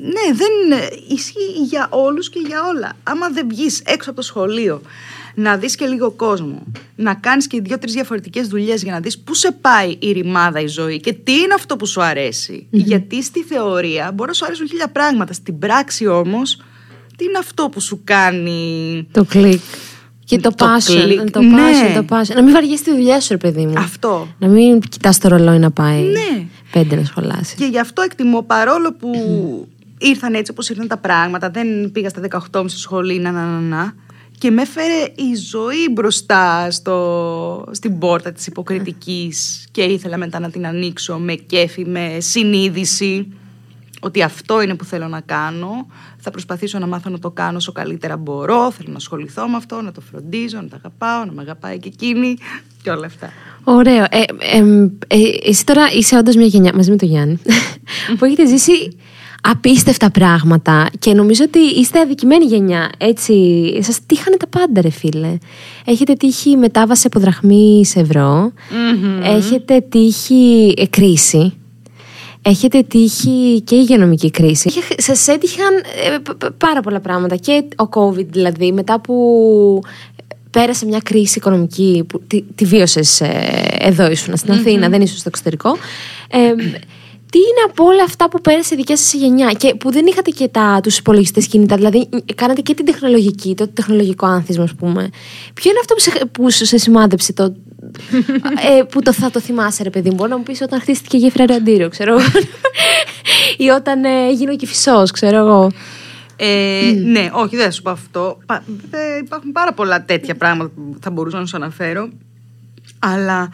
[SPEAKER 4] ναι, δεν ισχύει για όλους και για όλα. Άμα δεν βγεις έξω από το σχολείο, να δεις και λίγο κόσμο, να κάνεις και δύο-τρεις διαφορετικές δουλειές για να δεις πού σε πάει η ρημάδα η ζωή και τι είναι αυτό που σου αρεσει Γιατί στη θεωρία μπορεί να σου αρέσουν χίλια πράγματα. Στην πράξη όμως, τι είναι αυτό που σου κάνει.
[SPEAKER 5] Το κλικ. Και το,
[SPEAKER 4] Το
[SPEAKER 5] passion.
[SPEAKER 4] κλικ,
[SPEAKER 5] Το
[SPEAKER 4] ναι.
[SPEAKER 5] passion, το passion. Να μην βαριέσαι τη δουλειά σου, ρε παιδί μου.
[SPEAKER 4] Αυτό.
[SPEAKER 5] Να μην κοιτάς το ρολόι να πάει.
[SPEAKER 4] Ναι.
[SPEAKER 5] Πέντε να σχολάσει.
[SPEAKER 4] Και γι' αυτό εκτιμώ παρόλο που ήρθαν έτσι όπως ήρθαν τα πράγματα, δεν πήγα στα 18 μου στη σχολή, να, να, να, να, και με έφερε η ζωή μπροστά στο, στην πόρτα της υποκριτικής και ήθελα μετά να την ανοίξω με κέφι, με συνείδηση ότι αυτό είναι που θέλω να κάνω. Θα προσπαθήσω να μάθω να το κάνω όσο καλύτερα μπορώ. Θέλω να ασχοληθώ με αυτό, να το φροντίζω, να το αγαπάω, να με αγαπάει και εκείνη και όλα αυτά.
[SPEAKER 5] Ωραίο. Ε, εμ, ε, εσύ τώρα είσαι όντως μια γενιά μαζί με τον Γιάννη που έχετε ζήσει απίστευτα πράγματα και νομίζω ότι είστε αδικημένη γενιά. Έτσι, σας τύχανε τα πάντα, ρε φίλε. Έχετε τύχει μετάβαση από δραχμή σε ευρώ. Έχετε τύχει ε, κρίση. Έχετε τύχει και υγειονομική κρίση. Σας έτυχαν ε, π- π- πάρα πολλά πράγματα. Και ο COVID, δηλαδή, μετά που πέρασε μια κρίση οικονομική που τη, τη βίωσες εδώ ήσουν στην αθηνα δεν ήσουν στο εξωτερικό. Ε, τι είναι από όλα αυτά που πέρασε η δικιά σας γενιά και που δεν είχατε και τα, τους υπολογιστές κινητά, δηλαδή ε, κάνατε και την τεχνολογική, το τεχνολογικό άνθισμα, ας πούμε. Ποιο είναι αυτό που σε, που σε σημάδεψε το, ε, που το θα το θυμάσαι, ρε παιδί μου; Μπορεί να μου πεις όταν χτίστηκε η γέφυρα Ραντήριο, ξέρω εγώ. ή όταν ε, έγινε ο κυφισό, ξέρω εγώ.
[SPEAKER 4] Ε, Ναι, όχι, δεν θα σου πω αυτό. Πα- ε, υπάρχουν πάρα πολλά τέτοια πράγματα που θα μπορούσα να σου αναφέρω. Αλλά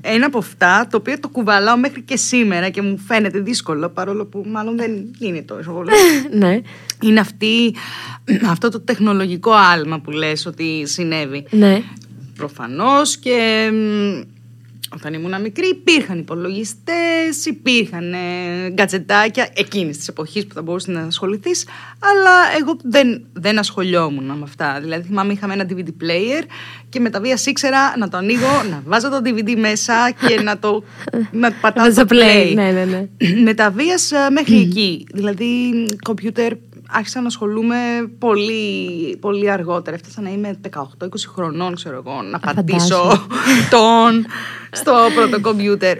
[SPEAKER 4] ένα από αυτά, το οποίο το κουβαλάω μέχρι και σήμερα και μου φαίνεται δύσκολο, παρόλο που μάλλον δεν είναι τόσο πολύ.
[SPEAKER 5] ναι,
[SPEAKER 4] είναι αυτή, αυτό το τεχνολογικό άλμα που λες ότι συνέβη.
[SPEAKER 5] ναι.
[SPEAKER 4] Προφανώς και μ, όταν ήμουν μικρή υπήρχαν υπολογιστές, υπήρχαν ε, γκατζετάκια εκείνης της εποχής που θα μπορούσες να ασχοληθείς, αλλά εγώ δεν, δεν ασχολιόμουν με αυτά. Δηλαδή θυμάμαι είχαμε ένα DVD player και με τα βίας ήξερα να το ανοίγω, να βάζω το DVD μέσα και να το να πατάω
[SPEAKER 5] Βάζω
[SPEAKER 4] το
[SPEAKER 5] play,
[SPEAKER 4] play.
[SPEAKER 5] ναι, ναι, ναι.
[SPEAKER 4] με τα βίας ε, μέχρι εκεί. Δηλαδή κομπιούτερ άρχισα να ασχολούμαι πολύ, πολύ αργότερα. Έφτασα να είμαι 18-20 χρονών, ξέρω εγώ, να πατήσω
[SPEAKER 5] φαντάζομαι.
[SPEAKER 4] τον στο πρώτο κομπιούτερ.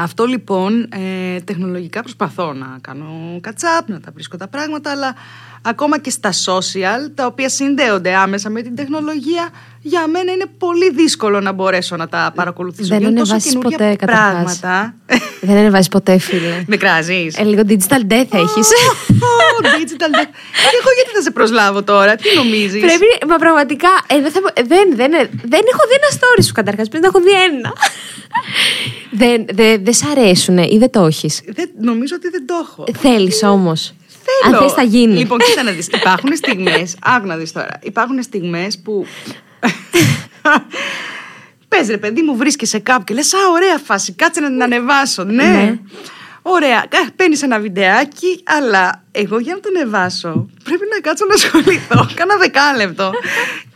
[SPEAKER 4] Αυτό λοιπόν, ε, τεχνολογικά προσπαθώ να κάνω κατσάπ, να τα βρίσκω τα πράγματα, αλλά ακόμα και στα social, τα οποία συνδέονται άμεσα με την τεχνολογία, για μένα είναι πολύ δύσκολο να μπορέσω να τα παρακολουθήσω.
[SPEAKER 5] Δεν
[SPEAKER 4] γιατί είναι τόσο
[SPEAKER 5] ανεβάσεις
[SPEAKER 4] καινούργια
[SPEAKER 5] ποτέ, καταρχάς.
[SPEAKER 4] πράγματα.
[SPEAKER 5] Δεν ανεβάζει ποτέ, φίλε.
[SPEAKER 4] Με κράζεις.
[SPEAKER 5] Ε, λίγο digital death έχεις.
[SPEAKER 4] Ω, digital death. Και εγώ γιατί θα σε προσλάβω τώρα, τι νομίζεις;
[SPEAKER 5] Πρέπει, μα πραγματικά, ε, δεν, θα, μπο- δεν, δεν, δεν έχω δει ένα story σου καταρχάς. Πρέπει να έχω δει ένα. δεν δεν δεν σ' αρέσουν ή δεν το έχεις;
[SPEAKER 4] Δεν, νομίζω ότι δεν το έχω.
[SPEAKER 5] Θέλεις όμως.
[SPEAKER 4] Θέλω.
[SPEAKER 5] Αν θες, θα γίνει.
[SPEAKER 4] Λοιπόν, κοίτα να δεις. Υπάρχουν στιγμές, άκου να δεις τώρα. Υπάρχουν στιγμές που... Πες ρε παιδί μου, βρίσκεσαι κάπου και λες Α, ωραία φάση, κάτσε να την ανεβάσω. Ναι.
[SPEAKER 5] Ναι.
[SPEAKER 4] Ωραία, παίρνεις ένα βιντεάκι, αλλά εγώ για να το ανεβάσω πρέπει να κάτσω να ασχοληθώ. Κάνα δεκάλεπτο.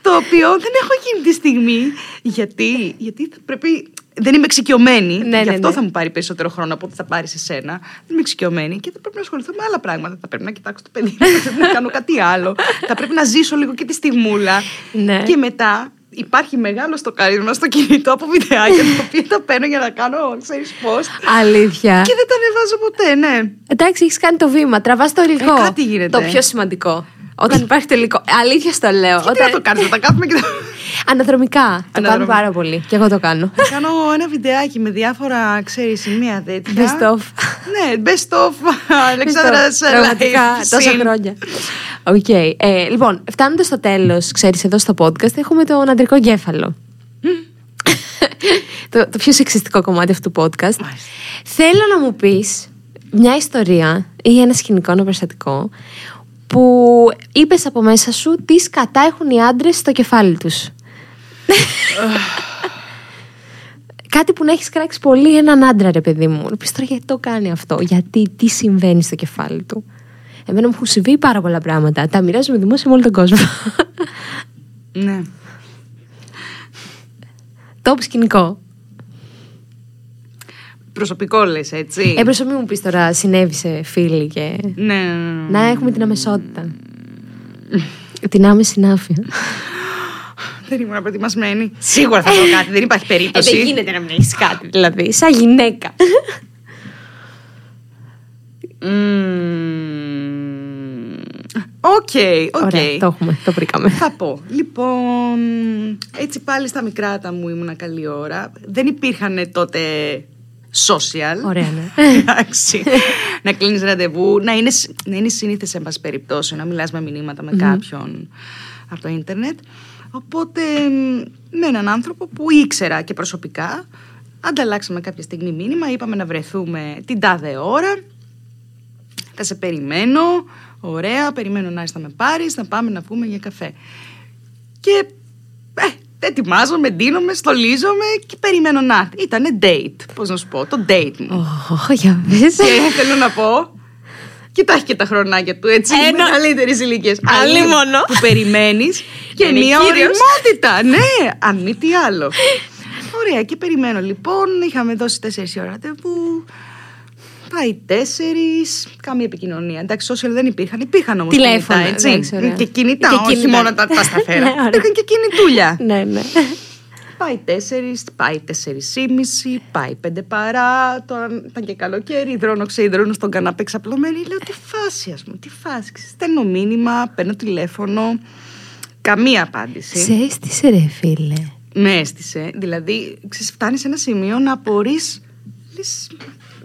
[SPEAKER 4] το οποίο δεν έχω εκείνη τη στιγμή. Γιατί, γιατί θα πρέπει. Δεν είμαι εξοικειωμένη.
[SPEAKER 5] Ναι,
[SPEAKER 4] γι'
[SPEAKER 5] ναι,
[SPEAKER 4] αυτό
[SPEAKER 5] ναι.
[SPEAKER 4] θα μου πάρει περισσότερο χρόνο από ό,τι θα πάρει σε σένα. Δεν είμαι εξοικειωμένη και θα πρέπει να ασχοληθώ με άλλα πράγματα. Θα πρέπει να κοιτάξω το παιδί, θα πρέπει να κάνω κάτι άλλο. θα πρέπει να ζήσω λίγο και τη στιγμούλα.
[SPEAKER 5] Ναι.
[SPEAKER 4] Και μετά υπάρχει μεγάλο στοκάρισμα στο κινητό από βιντεάκια τα οποία τα παίρνω για να κάνω, ξέρεις πώ.
[SPEAKER 5] Αλήθεια.
[SPEAKER 4] Και δεν τα ανεβάζω ποτέ, ναι.
[SPEAKER 5] Εντάξει, έχεις κάνει το βήμα. Τραβάς το υλικό.
[SPEAKER 4] Ε, κάτι γίνεται.
[SPEAKER 5] Το πιο σημαντικό. Όταν υπάρχει το υλικό. Αλήθεια στο λέω.
[SPEAKER 4] Και τι
[SPEAKER 5] Όταν...
[SPEAKER 4] να το κάνεις, να τα κάθουμε και τα...
[SPEAKER 5] Αναδρομικά. Το κάνω
[SPEAKER 4] Αναδρομικά.
[SPEAKER 5] πάρα πολύ. Και εγώ το κάνω.
[SPEAKER 4] Θα κάνω ένα βιντεάκι με διάφορα, ξέρεις, σημεία τέτοια.
[SPEAKER 5] Best of.
[SPEAKER 4] Ναι, best of Αλεξάνδρας
[SPEAKER 5] Πραγματικά,
[SPEAKER 4] life
[SPEAKER 5] τόσα
[SPEAKER 4] scene.
[SPEAKER 5] χρόνια. Οκ. Ε, λοιπόν, φτάνοντας στο τέλος, ξέρεις, εδώ στο podcast έχουμε τον αντρικό εγκέφαλο. το, το πιο σεξιστικό κομμάτι αυτού του podcast. Θέλω να μου πεις μια ιστορία ή ένα σκηνικό, ένα περιστατικό που είπες από μέσα σου τι σκατά έχουν οι άντρες στο κεφάλι τους. Κάτι που να έχεις κράξει πολύ έναν άντρα, ρε παιδί μου. Να πεις τώρα γιατί το κάνει αυτό, γιατί, τι συμβαίνει στο κεφάλι του; Εμένα μου έχουν συμβεί πάρα πολλά πράγματα. Τα μοιράζομαι δημόσια με όλο τον κόσμο.
[SPEAKER 4] Ναι.
[SPEAKER 5] Το σκηνικό.
[SPEAKER 4] Προσωπικό λες, έτσι.
[SPEAKER 5] Ε, προσωπή μου πεις τώρα, συνέβη σε φίλοι και.
[SPEAKER 4] Ναι, ναι, ναι.
[SPEAKER 5] Να έχουμε την αμεσότητα. την άμεση νάφια.
[SPEAKER 4] Δεν ήμουν προετοιμασμένη. Σίγουρα θα πω κάτι, δεν υπάρχει περίπτωση.
[SPEAKER 5] Ε, δεν γίνεται να μην έχει κάτι, δηλαδή. Σαν γυναίκα.
[SPEAKER 4] Μμμ. Ok, ok.
[SPEAKER 5] Ωραία, το έχουμε, το βρήκαμε.
[SPEAKER 4] Θα πω. Λοιπόν, έτσι πάλι στα μικρά μου ήμουνα καλή ώρα. Δεν υπήρχαν τότε social.
[SPEAKER 5] Ωραία, ναι.
[SPEAKER 4] Εντάξει. να κλείνεις ραντεβού, να είναι, σ- να είναι σύνηθες σε πάση περιπτώσει, να μιλάς με μηνύματα με κάποιον από το ίντερνετ. Οπότε μ, με έναν άνθρωπο που ήξερα και προσωπικά, ανταλλάξαμε κάποια στιγμή μήνυμα, είπαμε να βρεθούμε την τάδε ώρα. Θα σε περιμένω. Ωραία, περιμένω να έρθει να με πάρεις, να πάμε να βγούμε για καφέ. Και ε, ετοιμάζομαι, ντύνομαι, στολίζομαι και περιμένω να έρθει. Ήτανε date, πώς να σου πω, το date μου.
[SPEAKER 5] Ω, για πες.
[SPEAKER 4] Και θέλω να πω. Κοιτάει και τα χρονάκια του, έτσι.
[SPEAKER 5] Ένα-
[SPEAKER 4] Μεγαλύτερες ηλικίες.
[SPEAKER 5] Αλίμονο.
[SPEAKER 4] Που περιμένεις και
[SPEAKER 5] Είναι
[SPEAKER 4] μία
[SPEAKER 5] κύριος.
[SPEAKER 4] ωριμότητα. Ναι, αν μη τι άλλο. Ωραία, και περιμένω λοιπόν. Είχαμε δώσει 4 ώρα ραντεβού. Πάει τέσσερις. Καμία επικοινωνία. Εντάξει, social δεν υπήρχαν. Υπήρχαν όμως
[SPEAKER 5] Τηλέφωνα,
[SPEAKER 4] κινητά, έτσι.
[SPEAKER 5] εντάξει, ωραία.
[SPEAKER 4] Και κινητά,
[SPEAKER 5] Και
[SPEAKER 4] όχι
[SPEAKER 5] κινητά.
[SPEAKER 4] μόνο τα, τα σταθερά.
[SPEAKER 5] Ναι, ωραία.
[SPEAKER 4] υπήρχαν και κινητούλια.
[SPEAKER 5] ναι, ναι.
[SPEAKER 4] Πάει τέσσερις, πάει τέσσερις ήμιση, πάει πέντε παρά. Τώρα ήταν και καλοκαίρι, υδρώνω, ξεϊδρώνω στον καναπέ ξαπλωμένη. Λέω τι φάση, ας πούμε, τι φάση. Στέλνω μήνυμα, παίρνω τηλέφωνο. Καμία απάντηση.
[SPEAKER 5] Σε έστησε ρε φίλε.
[SPEAKER 4] με αίσθησε. Δηλαδή, ξέρεις, φτάνεις σε ένα σημείο να απορείς, λες,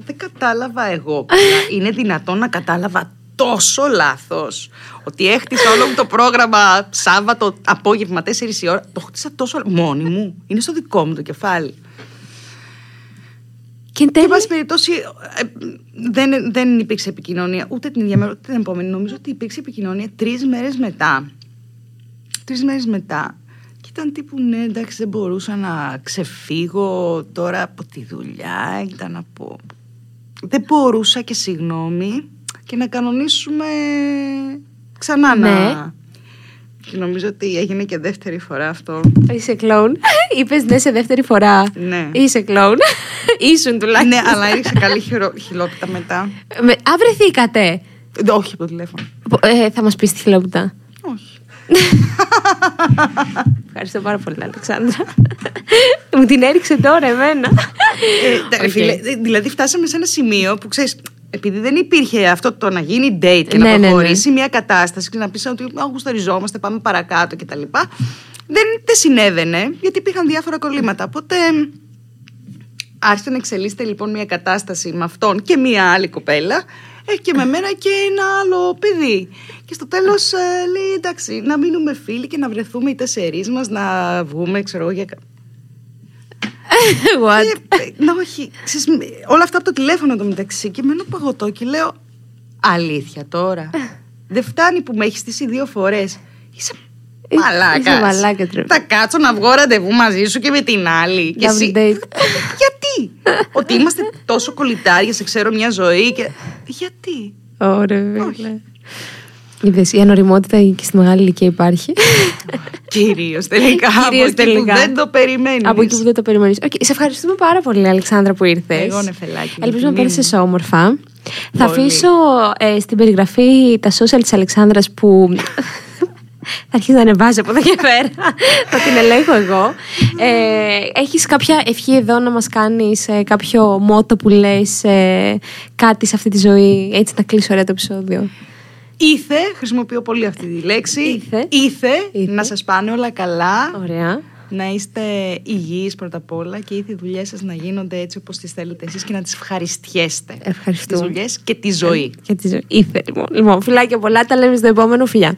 [SPEAKER 4] δεν κατάλαβα εγώ πια. Είναι δυνατόν να κατάλαβα τόσο λάθος ότι έχτισα όλο μου το πρόγραμμα Σάββατο απόγευμα 4 η ώρα. Το χτίσα τόσο μόνη μου. Είναι στο δικό μου το κεφάλι.
[SPEAKER 5] Και εν
[SPEAKER 4] Και,
[SPEAKER 5] τέλει.
[SPEAKER 4] εν πάση περιπτώσει, ε, δεν, δεν υπήρξε επικοινωνία ούτε την ίδια μέρα ούτε την επόμενη. Νομίζω ότι υπήρξε επικοινωνία τρεις μέρες μετά. Τρεις μέρες μετά. Και ήταν τύπου ναι, εντάξει, δεν μπορούσα να ξεφύγω τώρα από τη δουλειά. Ήταν να πω. Δεν μπορούσα και συγγνώμη και να κανονίσουμε ξανά
[SPEAKER 5] Ναι.
[SPEAKER 4] να. Και νομίζω ότι έγινε και δεύτερη φορά αυτό.
[SPEAKER 5] Είσαι κλόουν. Είπες ναι σε δεύτερη φορά.
[SPEAKER 4] Ναι.
[SPEAKER 5] Είσαι κλόουν. Ήσουν τουλάχιστον.
[SPEAKER 4] ναι, αλλά έριξε καλή χειρο- χιλόπιτα μετά.
[SPEAKER 5] Με... Α, βρεθήκατε.
[SPEAKER 4] Ε, Όχι από το τηλέφωνο.
[SPEAKER 5] Ε, θα μας πεις τη χιλόπιτα.
[SPEAKER 4] Όχι.
[SPEAKER 5] Ευχαριστώ πάρα πολύ, Αλεξάνδρα. Μου την έριξε τώρα εμένα.
[SPEAKER 4] Ε, ρε
[SPEAKER 5] Οκ.
[SPEAKER 4] φίλε, ε, δηλαδή φτάσαμε σε ένα σημείο που ξέρεις, επειδή δεν υπήρχε αυτό το να γίνει date και
[SPEAKER 5] Ναι, ναι,
[SPEAKER 4] να
[SPEAKER 5] ναι.
[SPEAKER 4] προχωρήσει μια κατάσταση και να πει ότι «Α, γουσταριζόμαστε, πάμε παρακάτω κτλ. Δεν, δεν συνέβαινε, γιατί υπήρχαν διάφορα κολλήματα. Οπότε άρχισε να εξελίσσεται λοιπόν μια κατάσταση με αυτόν και μια άλλη κοπέλα ε, και με μένα και ένα άλλο παιδί. Και στο τέλος λέει εντάξει, να μείνουμε φίλοι και να βρεθούμε οι τέσσερι μας να βγούμε, ξέρω εγώ, για. κα-
[SPEAKER 5] What?
[SPEAKER 4] Ε, ε, να όχι. Ξέρεις, μ, όλα αυτά από το τηλέφωνο το μεταξύ και μένω παγωτό και λέω Αλήθεια τώρα. Δεν φτάνει που με έχεις στήσει δύο φορές. Είσαι
[SPEAKER 5] Ε,
[SPEAKER 4] μαλάκας.
[SPEAKER 5] είσαι μαλάκας, ρε.
[SPEAKER 4] Θα κάτσω να βγω ραντεβού μαζί σου και με την άλλη. Και
[SPEAKER 5] Double
[SPEAKER 4] εσύ.
[SPEAKER 5] date.
[SPEAKER 4] Γιατί; Ότι είμαστε τόσο κολλητάρια, σε ξέρω μια ζωή. Και... Γιατί;
[SPEAKER 5] Ωραία,
[SPEAKER 4] Όχι.
[SPEAKER 5] φίλε. Είδες, η ανοριμότητα και στη μεγάλη ηλικία υπάρχει.
[SPEAKER 4] Κυρίως τελικά.
[SPEAKER 5] Κυρίως
[SPEAKER 4] από εκεί
[SPEAKER 5] τελικά.
[SPEAKER 4] Που δεν το περιμένεις.
[SPEAKER 5] Από εκεί που δεν το περιμένεις. Okay, σε ευχαριστούμε πάρα πολύ, Αλεξάνδρα, που ήρθες.
[SPEAKER 4] Εγώ, νεφελάκι μου,
[SPEAKER 5] Ελπίζω να
[SPEAKER 4] τιμή
[SPEAKER 5] πέρασες
[SPEAKER 4] μου.
[SPEAKER 5] όμορφα. Θα
[SPEAKER 4] Πολύ.
[SPEAKER 5] αφήσω ε, στην περιγραφή τα social της Αλεξάνδρας που. Θα αρχίσει να ανεβάζει από εδώ και πέρα. Θα την ελέγχω εγώ. Ε, έχεις κάποια ευχή εδώ να μας κάνεις ε, κάποιο μότο που λες ε, κάτι σε αυτή τη ζωή έτσι να κλείσει ωραία το επεισόδιο;
[SPEAKER 4] Ήθε, χρησιμοποιώ πολύ αυτή τη λέξη.
[SPEAKER 5] Ήθε.
[SPEAKER 4] Ήθε,
[SPEAKER 5] Ήθε.
[SPEAKER 4] να σας πάνε όλα καλά.
[SPEAKER 5] Ωραία.
[SPEAKER 4] Να είστε υγιείς πρώτα απ' όλα και ήθε οι δουλειές σας να γίνονται έτσι όπως τις θέλετε εσείς και να τις ευχαριστιέστε.
[SPEAKER 5] Ευχαριστούμε.
[SPEAKER 4] Τις δουλειές και τη ζωή.
[SPEAKER 5] Για τη ζωή. Ήθε, λοιπόν. λοιπόν. Φιλάκια πολλά, τα λέμε στο επόμενο. Φιλιά.